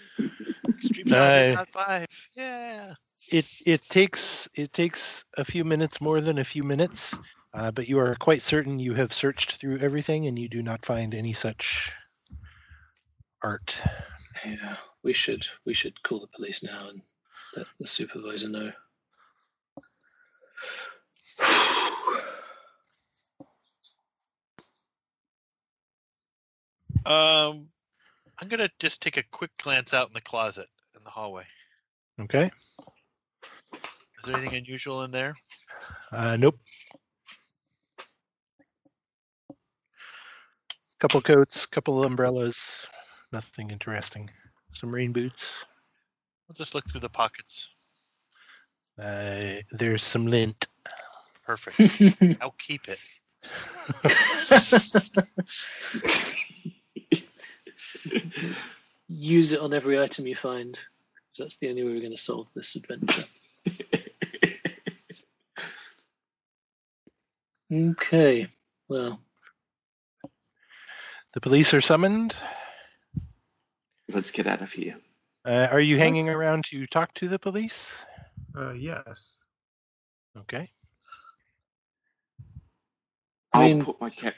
Extreme Nice. Power five. Yeah. it it takes it takes a few minutes more than a few minutes uh, but you are quite certain you have searched through everything and you do not find any such art Yeah. We should. We should call the police now and let the supervisor know. Um, I'm gonna just take a quick glance out in the closet in the hallway. okay Is there anything unusual in there? uh, nope couple coats couple umbrellas nothing interesting some rain boots I'll just look through the pockets. uh, there's some lint Perfect. (laughs) I'll keep it. (laughs) (laughs) Use it on every item you find. 'cause That's the only way we're going to solve this adventure. Okay. Well, the police are summoned Let's get out of here. uh, are you hanging around to talk to the police Uh, yes. okay I I'll mean- put my cap.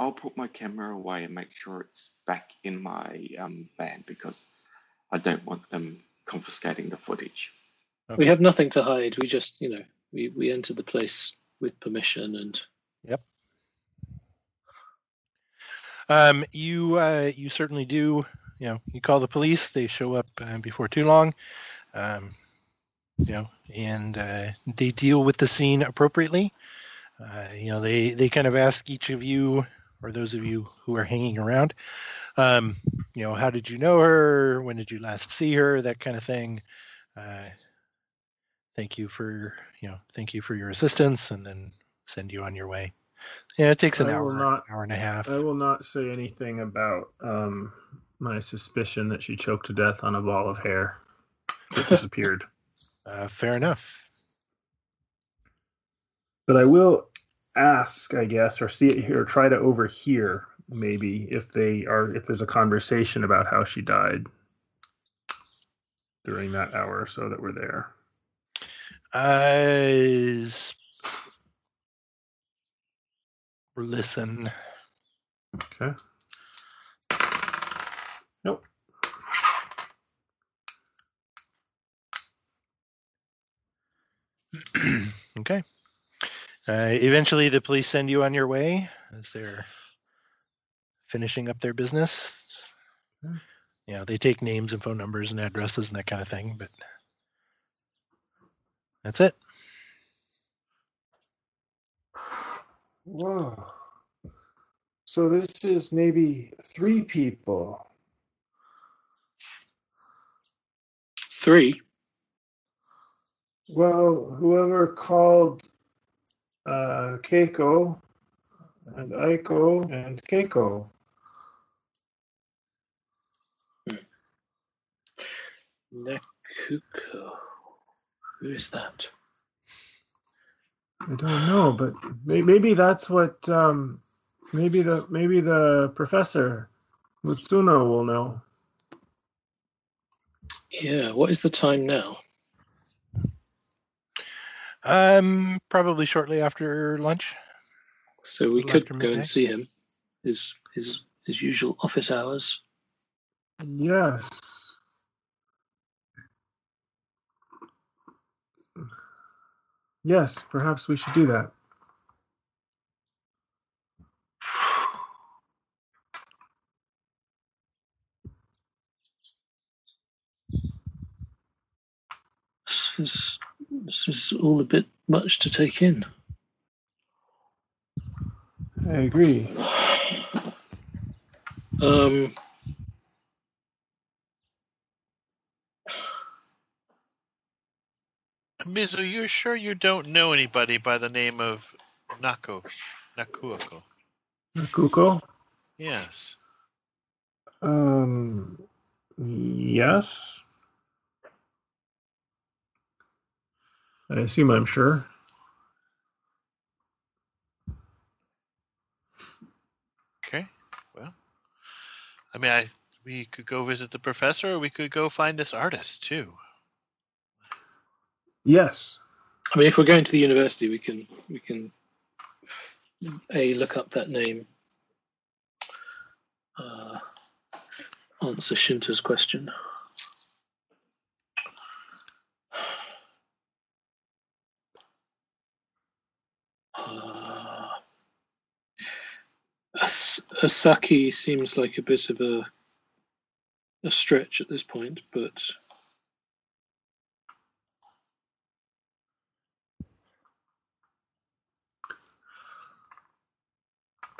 I'll put my camera away and make sure it's back in my um, van because I don't want them confiscating the footage. we have nothing to hide. We just, you know, we, we entered the place with permission and Yep. Um, you uh, you certainly do. You know, you call the police. They show up uh, before too long. Um, you know, and uh, they deal with the scene appropriately. Uh, you know, they they kind of ask each of you, or those of you who are hanging around, um, you know, how did you know her? When did you last see her? That kind of thing. Uh, thank you for you know, thank you for your assistance, and then send you on your way. Yeah, it takes an I hour, not- hour and a half. I will not say anything about um, my suspicion that she choked to death on a ball of hair that disappeared. (laughs) Uh, fair enough. But I will ask, I guess, or see it here, or try to overhear maybe if they are if there's a conversation about how she died during that hour or so that we're there. Uh, listen. Okay. Nope. (clears throat) okay. Uh, eventually, the police send you on your way as they're finishing up their business. Yeah, You know, they take names and phone numbers and addresses and that kind of thing, but that's it. Whoa. So this is maybe three people. Three. Well, whoever called uh, Keiko and Aiko and Keiko. Nekuko. Who is that? I don't know, but maybe that's what. Um, maybe the maybe the professor Mizuno will know. Yeah, what is the time now? Um, probably shortly after lunch. So we could go midday. and see him. His his his usual office hours. Yes. Yes, perhaps we should do that. This is, all a bit much to take in. I agree. Um, Mizu, you're sure you don't know anybody by the name of Nako, Nakuako? Kuko? Yes. Um, yes. I assume I'm sure. Okay. Well, I mean, I we could go visit the professor, or we could go find this artist too. Yes. I mean, if we're going to the university, we can we can a look up that name. Uh, answer Shinta's question. Uh, As- Asaki seems like a bit of a a stretch at this point, but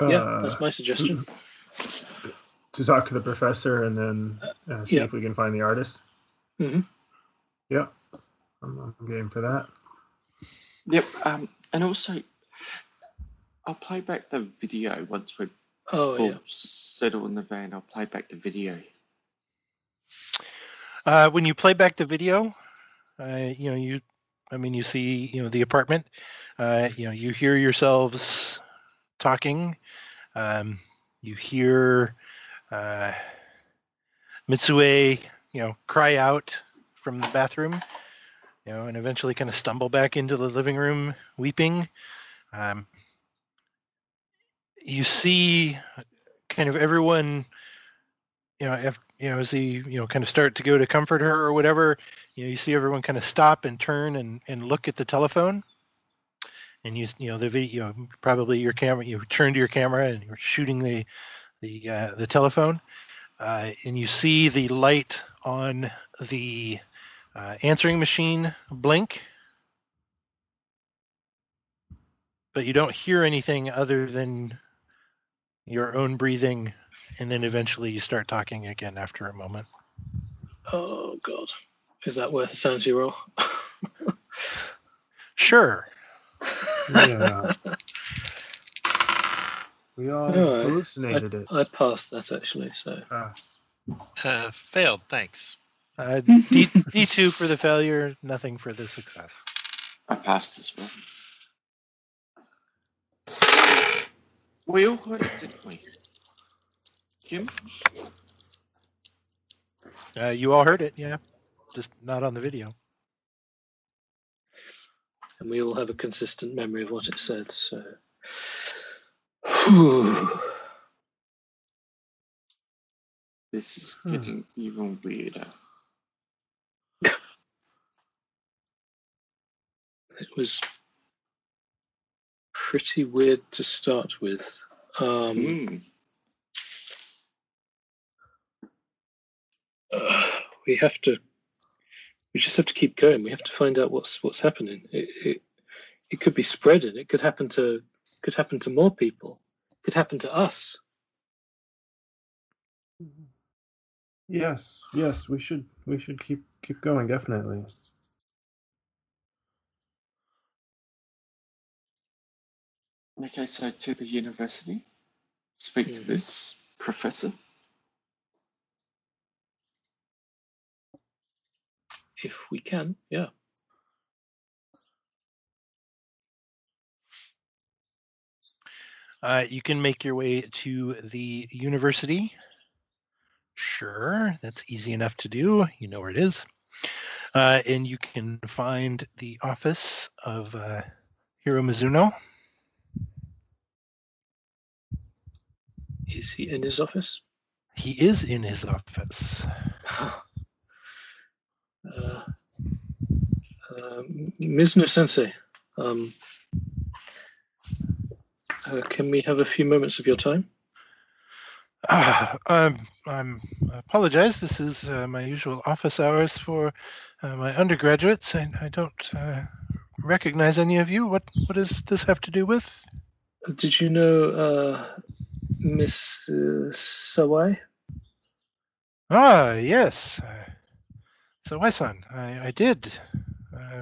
yeah, Uh, that's my suggestion. (clears throat) to talk to the professor and then uh, see yeah. if we can find the artist. Mhm. Yeah, I'm, I'm game for that. Yep. Um, and also, I'll play back the video once we're Oh all yeah. settled in the van. I'll play back the video. Uh, when you play back the video, uh, you know you, I mean, you see, you know, the apartment. Uh, you know, you hear yourselves talking. Um, you hear uh, Mitsue, you know, cry out from the bathroom. You know, and eventually kind of stumble back into the living room, weeping. Um, you see, kind of everyone you know, if, you know, as he, you know, kind of start to go to comfort her or whatever, you know, you see everyone kind of stop and turn and, and look at the telephone. And you, you know, the video, probably your camera, you turn to your camera and you're shooting the, the, uh, the telephone. Uh, and you see the light on the uh, answering machine blink. But you don't hear anything other than your own breathing and then eventually you start talking again after a moment. Oh god. Is that worth a sanity roll? (laughs) Sure. Yeah. We all Oh, I- hallucinated it. I passed that actually, so Us. Uh, failed. Thanks. Uh, D D two for the failure, nothing for the success. I passed as well. We all heard it, didn't we? Kim? Uh, you all heard it, yeah, just not on the video. and we all have a consistent memory of what it said, so (sighs) This is Hmm. getting even weirder. it was pretty weird to start with. Um, Hmm. uh, (sighs) we have to we just have to keep going we have to find out what's what's happening it, it, it could be spreading it could happen to Could happen to more people. Could happen to us. Yes, yes, we should we should keep keep going definitely. Okay, so to the university, speak to Mhm. this professor. If we can, yeah. Uh, you can make your way to the university. Sure, that's easy enough to do. You know where it is. Uh, and you can find the office of uh, Hiro Mizuno. Is he in his office? He is in his office. (sighs) uh, uh, Mizuno Sensei, um, uh, can we have a few moments of your time? Ah, um, I'm I apologize. This is uh, my usual office hours for uh, my undergraduates. I, I don't uh, recognize any of you. What what does this have to do with? Did you know uh, Miss uh, Sawai? Ah, yes. Uh, so, Wai-san, I, I did. Uh,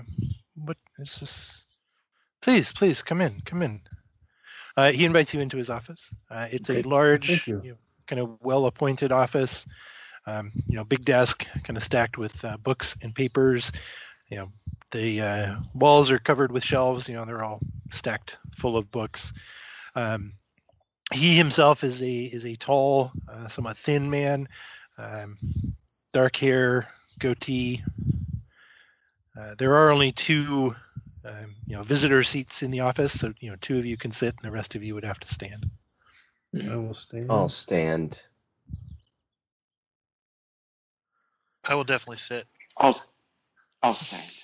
what is this? Please, please come in. Come in. Uh, he invites you into his office. Uh, it's Okay, a large, thank you. know, kind of well-appointed office. Um, you know, big desk, kind of stacked with uh, books and papers. You know, the uh, walls are covered with shelves. You know, they're all stacked full of books. Um, he himself is a is a tall, uh, somewhat thin man, um, dark hair, goatee. Uh, there are only two, um, you know, visitor seats in the office, so you know, two of you can sit, and the rest of you would have to stand. I will stay. I'll stand. I will definitely sit. I'll, I'll stand.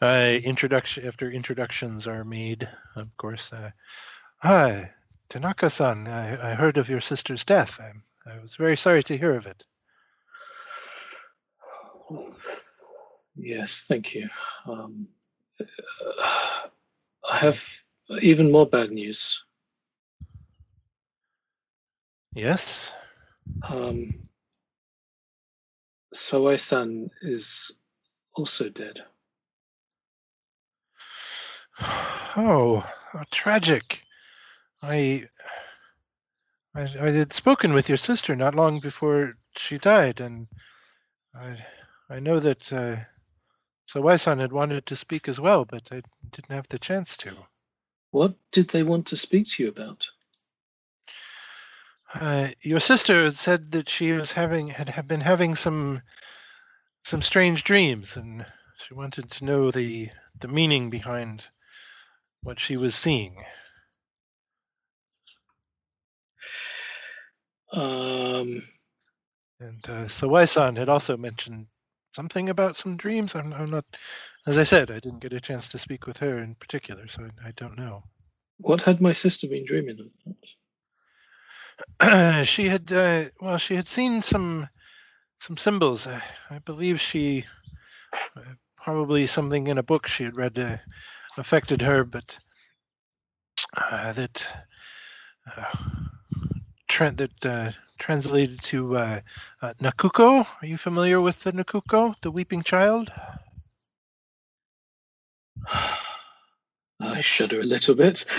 Uh, introduction after introductions are made, of course. Uh, Hi, Tanaka-san. I, I heard of your sister's death. I, I was very sorry to hear of it. Yes, thank you. Um, I have even more bad news. Yes. Um, Sawai-san is also dead. (sighs) Oh, tragic. I, I I had spoken with your sister not long before she died, and I I know that uh, Sawai-san had wanted to speak as well, but I didn't have the chance to. What did they want to speak to you about? Uh, your sister had said that she was having had, had been having some some strange dreams, and she wanted to know the the meaning behind what she was seeing. Um, And uh, Sawai-san had also mentioned something about some dreams. I'm, I'm not, as I said, I didn't get a chance to speak with her in particular, so I, I don't know. what had my sister been dreaming of? (clears throat) she had, uh, well, she had seen some some symbols. I, I believe she uh, probably something in a book she had read uh, affected her, but uh, that uh, tra- that uh, translated to uh, uh, Nakuko. Are you familiar with the Nakuko, the weeping child? I shudder a little bit. (laughs)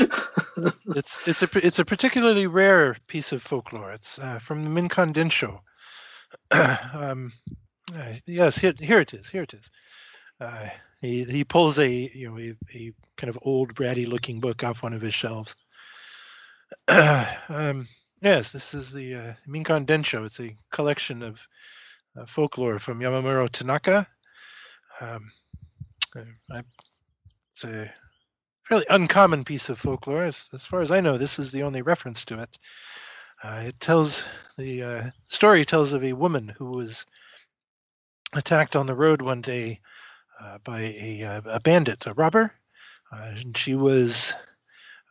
It's it's a it's a particularly rare piece of folklore. It's uh, from the Minkan Densho. (clears throat) um, uh, yes, here, here it is. Here it is. Uh, he he pulls a you know a, a kind of old bratty looking book off one of his shelves. (clears throat) um, yes, this is the uh, Minkan Densho. It's a collection of uh, folklore from Yamamuro Tanaka. Um, uh, I, it's a fairly uncommon piece of folklore. As, as far as I know, this is the only reference to it. Uh, it tells the uh, story tells of a woman who was attacked on the road one day uh, by a, uh, a bandit, a robber, uh, and she was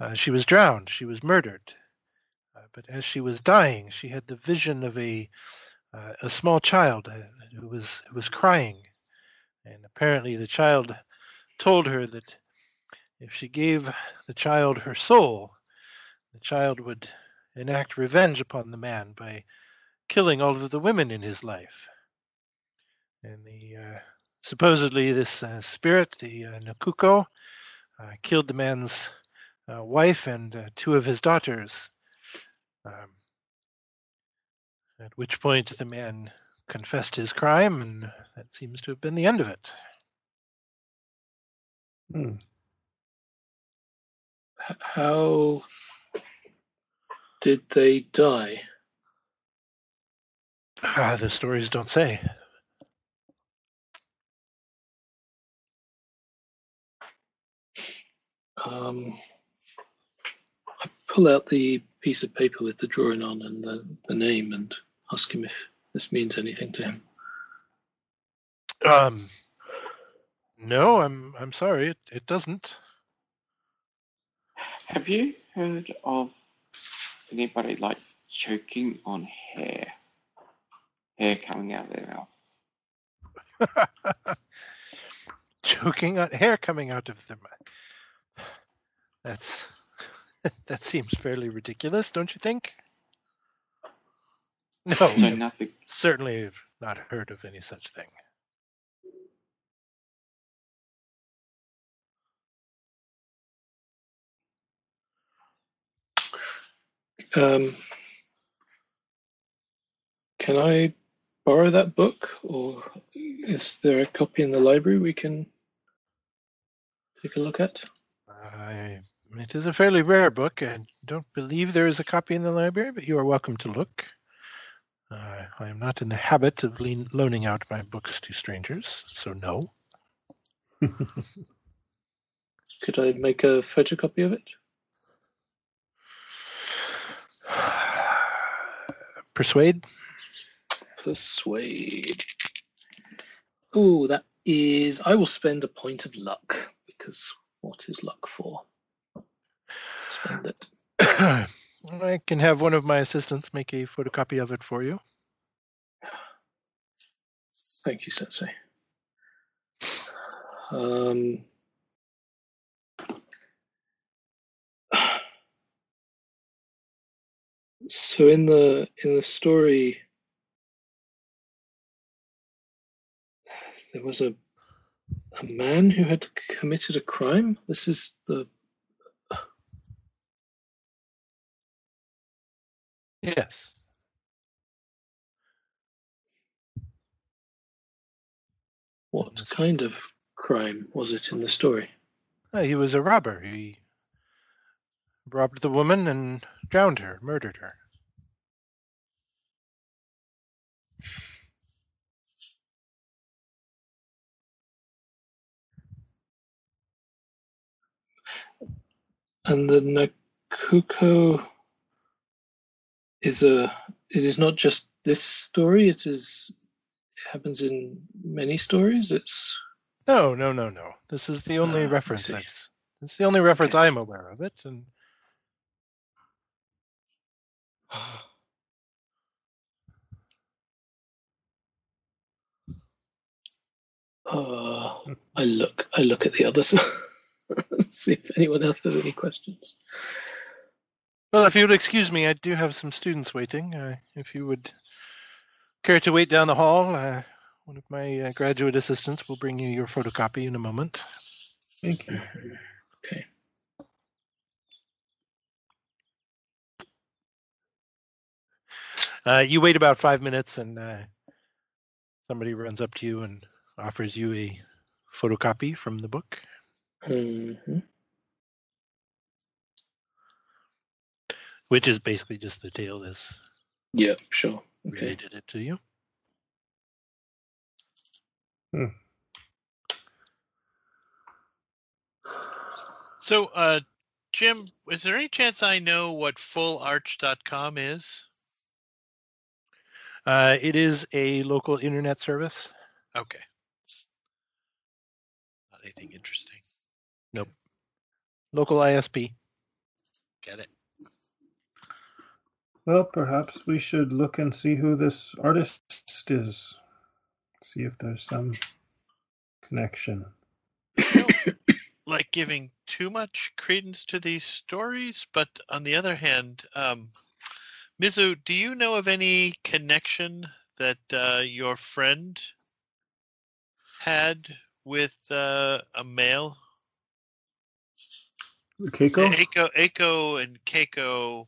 uh, she was drowned. She was murdered. But as she was dying, she had the vision of a uh, a small child uh, who was who was crying, and apparently the child told her that if she gave the child her soul, the child would enact revenge upon the man by killing all of the women in his life. And the uh, supposedly this uh, spirit, the uh, Nakuko, uh, killed the man's uh, wife and two of his daughters. Um, at which point the man confessed his crime, and that seems to have been the end of it. Hmm. How did they die? Ah, the stories don't say. Um, pull out the piece of paper with the drawing on and the, the name and ask him if this means anything to him. Um, no, I'm I'm sorry, it, it doesn't. Have you heard of anybody like choking on hair? Hair coming out of their mouth. (laughs) Choking on hair coming out of their mouth. That's (laughs) that seems fairly ridiculous, don't you think? (laughs) No, (laughs) So nothing. certainly have not heard of any such thing. Um, can I borrow that book, or is there a copy in the library we can take a look at? I, it is a fairly rare book. I don't believe there is a copy in the library, but you are welcome to look. Uh, I am not in the habit of lean, loaning out my books to strangers, so no. (laughs) Could I make a photocopy of it? Persuade? Persuade. Oh, that is. I will spend a point of luck because what is luck for? Spend it. (clears throat) I can have one of my assistants make a photocopy of it for you. Thank you, Sensei. Um, so in the in the story, there was a a man who had committed a crime. This is the Yes. what kind of crime was it in the story? Uh, he was a robber. He robbed the woman and drowned her, murdered her. And the Nakuko is a. It is not just this story. It is. It happens in many stories. It's. No, no, no, no. This is the only I reference that's it's the only reference Okay. I'm aware of it, and (sighs) Uh, (laughs) I look. I look at the others. (laughs) See if anyone else has any questions. Well, if you would excuse me, I do have some students waiting. Uh, if you would care to wait down the hall, uh, one of my uh, graduate assistants will bring you your photocopy in a moment. Thank you. Okay. Uh, you wait about five minutes, and uh, somebody runs up to you and offers you a photocopy from the book. Mhm. Which is basically just the tale as Yeah. Sure. Okay. related it to you. So, uh, Jim, is there any chance I know what fullarch.com is? Uh, it is a local internet service. Okay. Not anything interesting. Nope. Local ISP. Get it. Well, perhaps we should look and see who this artist is. See if there's some connection. (coughs) like giving too much credence to these stories, but on the other hand, um, Mizu, do you know of any connection that uh, your friend had with uh, a male? Keiko? Aiko, Aiko and Keiko.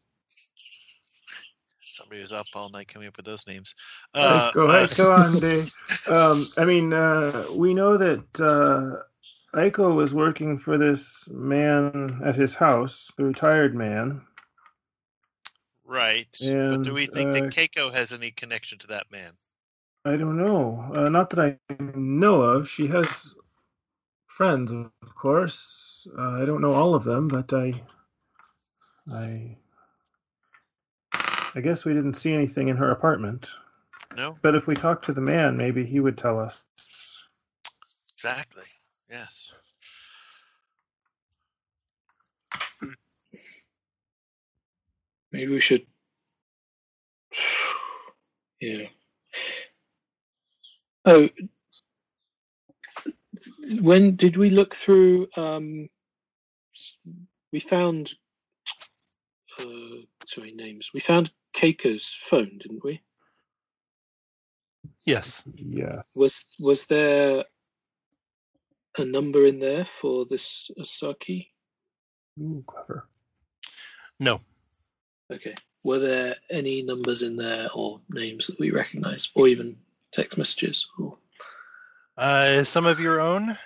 Somebody was up all night coming up with those names. Uh, (laughs) Go uh, ahead, go on, Dave. (laughs) Um, I mean, uh, we know that uh, Aiko was working for this man at his house, the retired man. Right. but do we think uh, that Keiko has any connection to that man? I don't know. Uh, not that I know of. She has friends, of course. Uh, I don't know all of them, but I, I, I guess we didn't see anything in her apartment. No? But if we talk to the man, maybe he would tell us. Exactly. Yes. Maybe we should. Yeah. Oh, when did we look through? Um, we found. Uh, sorry, names. We found Keiko's phone, didn't we? Yes. Yes. Was was there a number in there for this Asaki? Ooh, clever. No. Okay. Were there any numbers in there or names that we recognize, or even text messages? Or... Uh, some of your own.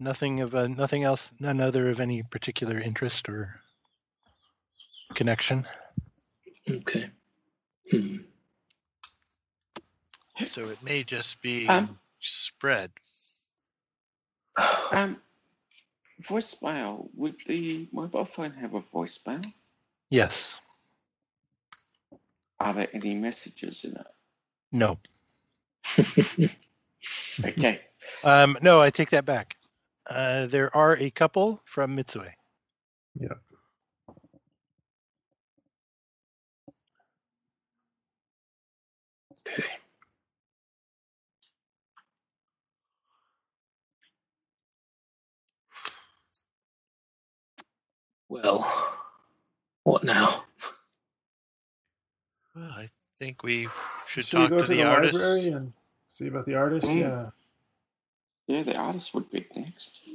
Nothing of uh, nothing else. None other of any particular interest or connection. Okay. Hmm. So it may just be Um, spread. Um, voicemail. Would the mobile phone have a voicemail? Yes. Are there any messages in it? No. (laughs) Okay. Um, no, I take that back. Uh, there are a couple from Mitsue. Yeah. Well, what now? Well, I think we should Should we talk go to, to the, the, artist. library and see about the artist? Mm. Yeah. Yeah, the artist would be next.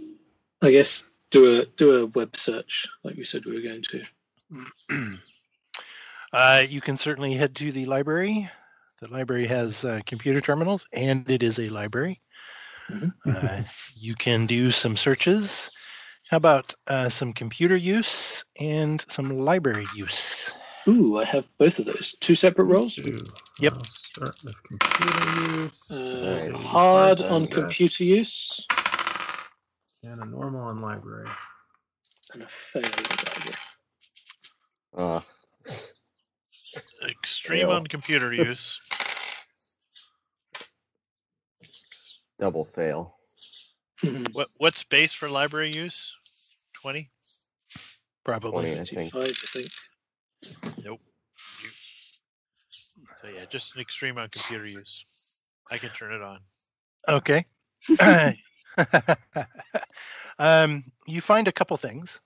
I guess do a do a web search like we said we were going to. (clears throat) uh, you can certainly head to the library. The library has uh, computer terminals, and it is a library. Mhm. Uh, you can do some searches. How about uh, some computer use and some library use? Ooh, I have both of those. Two separate roles. Two. Yep. I'll start with computer use. Uh, hard Hard on on computer use And a normal on library. and a fail on library. Uh, Extreme Fail. on computer use. (laughs) double fail. (laughs) What what's base for library use? Twenty. Probably. 20, I think. 25, I think. Nope. You, so yeah, just an extreme on computer use. I can turn it on. Okay. (coughs) (coughs) um, you find a couple things.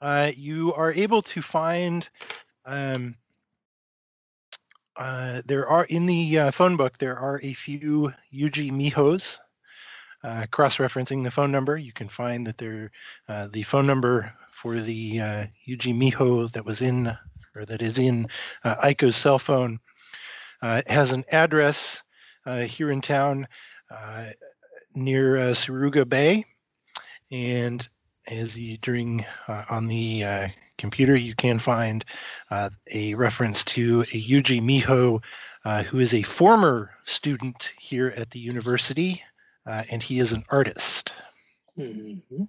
Uh, you are able to find. Um, uh, there are in the uh, phone book. There are a few Yuji Mihos. Uh, cross-referencing the phone number, you can find that there, uh, the phone number for the uh, Yuji Miho that was in, or that is in Aiko's cell phone, has an address here in town near Suruga Bay, and as you during on the computer, you can find uh, a reference to a Yuji Miho, uh, who is a former student here at the university, uh, and he is an artist. Mhm.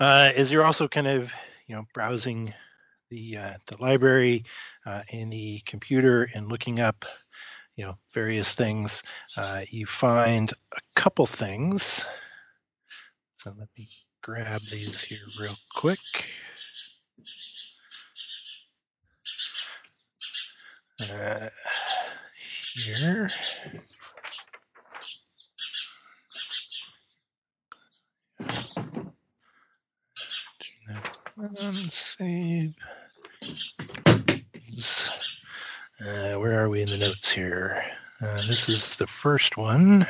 Uh, as you're also kind of you know browsing the uh, the library uh, and the computer and looking up you know various things, uh, you find a couple things. So let me grab these here real quick. Uh, here. Save. Uh, where are we in the notes here? Uh, this is the first one.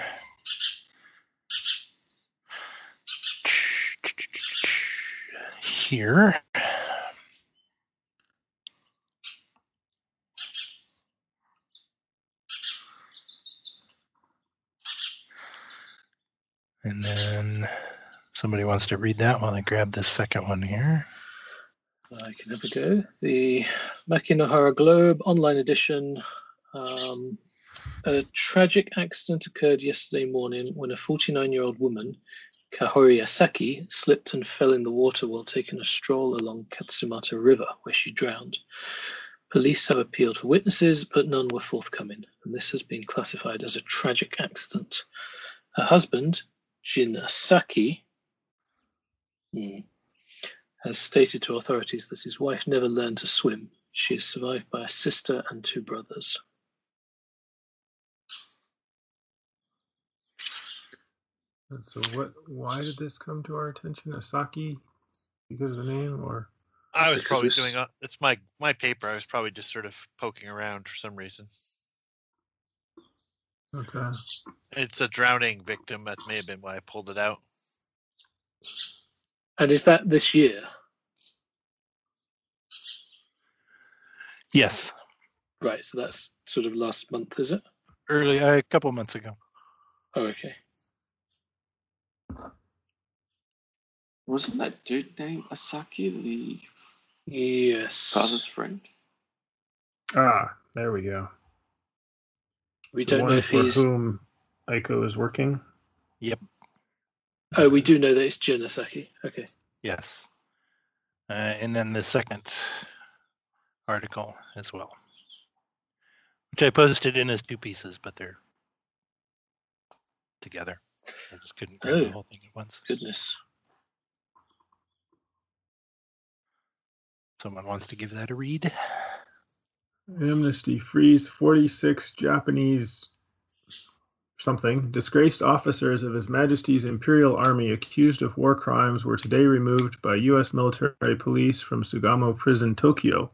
Here. And then somebody wants to read that while I grab this second one here. I can have a go. The Makinohara Globe online edition. Um, a tragic accident occurred yesterday morning when a 49 year old woman, Kahori Asaki, slipped and fell in the water while taking a stroll along Katsumata River, where she drowned. Police have appealed for witnesses, but none were forthcoming, and this has been classified as a tragic accident. Her husband, Jin Asaki, hmm, has stated to authorities that his wife never learned to swim. She is survived by a sister and two brothers. And So what? Why did this come to our attention? Asaki, because of the name, or I was Because probably doing it's my my paper. I was probably just sort of poking around for some reason. Okay? It's a drowning victim. That may have been why I pulled it out. And is that this year? Yes, Right, so that's sort of last month, is it? early a couple months ago. Oh, okay. Wasn't that dude named Asaki the Yes. father's friend? Ah, there we go. We don't know if for he's. whom Aiko is working. Yep. Oh, we do know that it's Jin Asaki. Okay. Yes. Uh, and then the second article as well, which I posted in as two pieces, but they're together. I just couldn't grab Oh. the whole thing at once. Goodness. Someone wants to give that a read. Amnesty frees 46 Japanese something disgraced officers of His Majesty's Imperial Army accused of war crimes were today removed by U.S. military police from Sugamo Prison, Tokyo.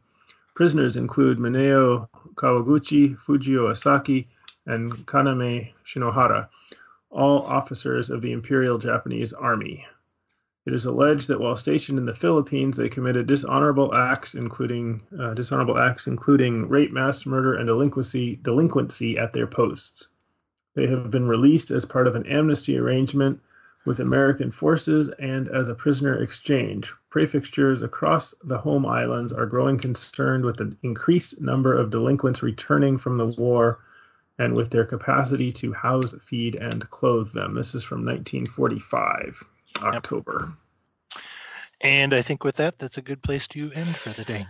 Prisoners include Mineo Kawaguchi, Fujio Asaki, and Kaname Shinohara, all officers of the Imperial Japanese Army. It is alleged that while stationed in the Philippines, they committed dishonorable acts, including uh, dishonorable acts, including rape, mass murder, and delinquency delinquency at their posts. They have been released as part of an amnesty arrangement with American forces and as a prisoner exchange. Prefectures across the home islands are growing concerned with the increased number of delinquents returning from the war and with their capacity to house, feed, and clothe them. This is from 1945, October. And I think with that, that's a good place to end for the day.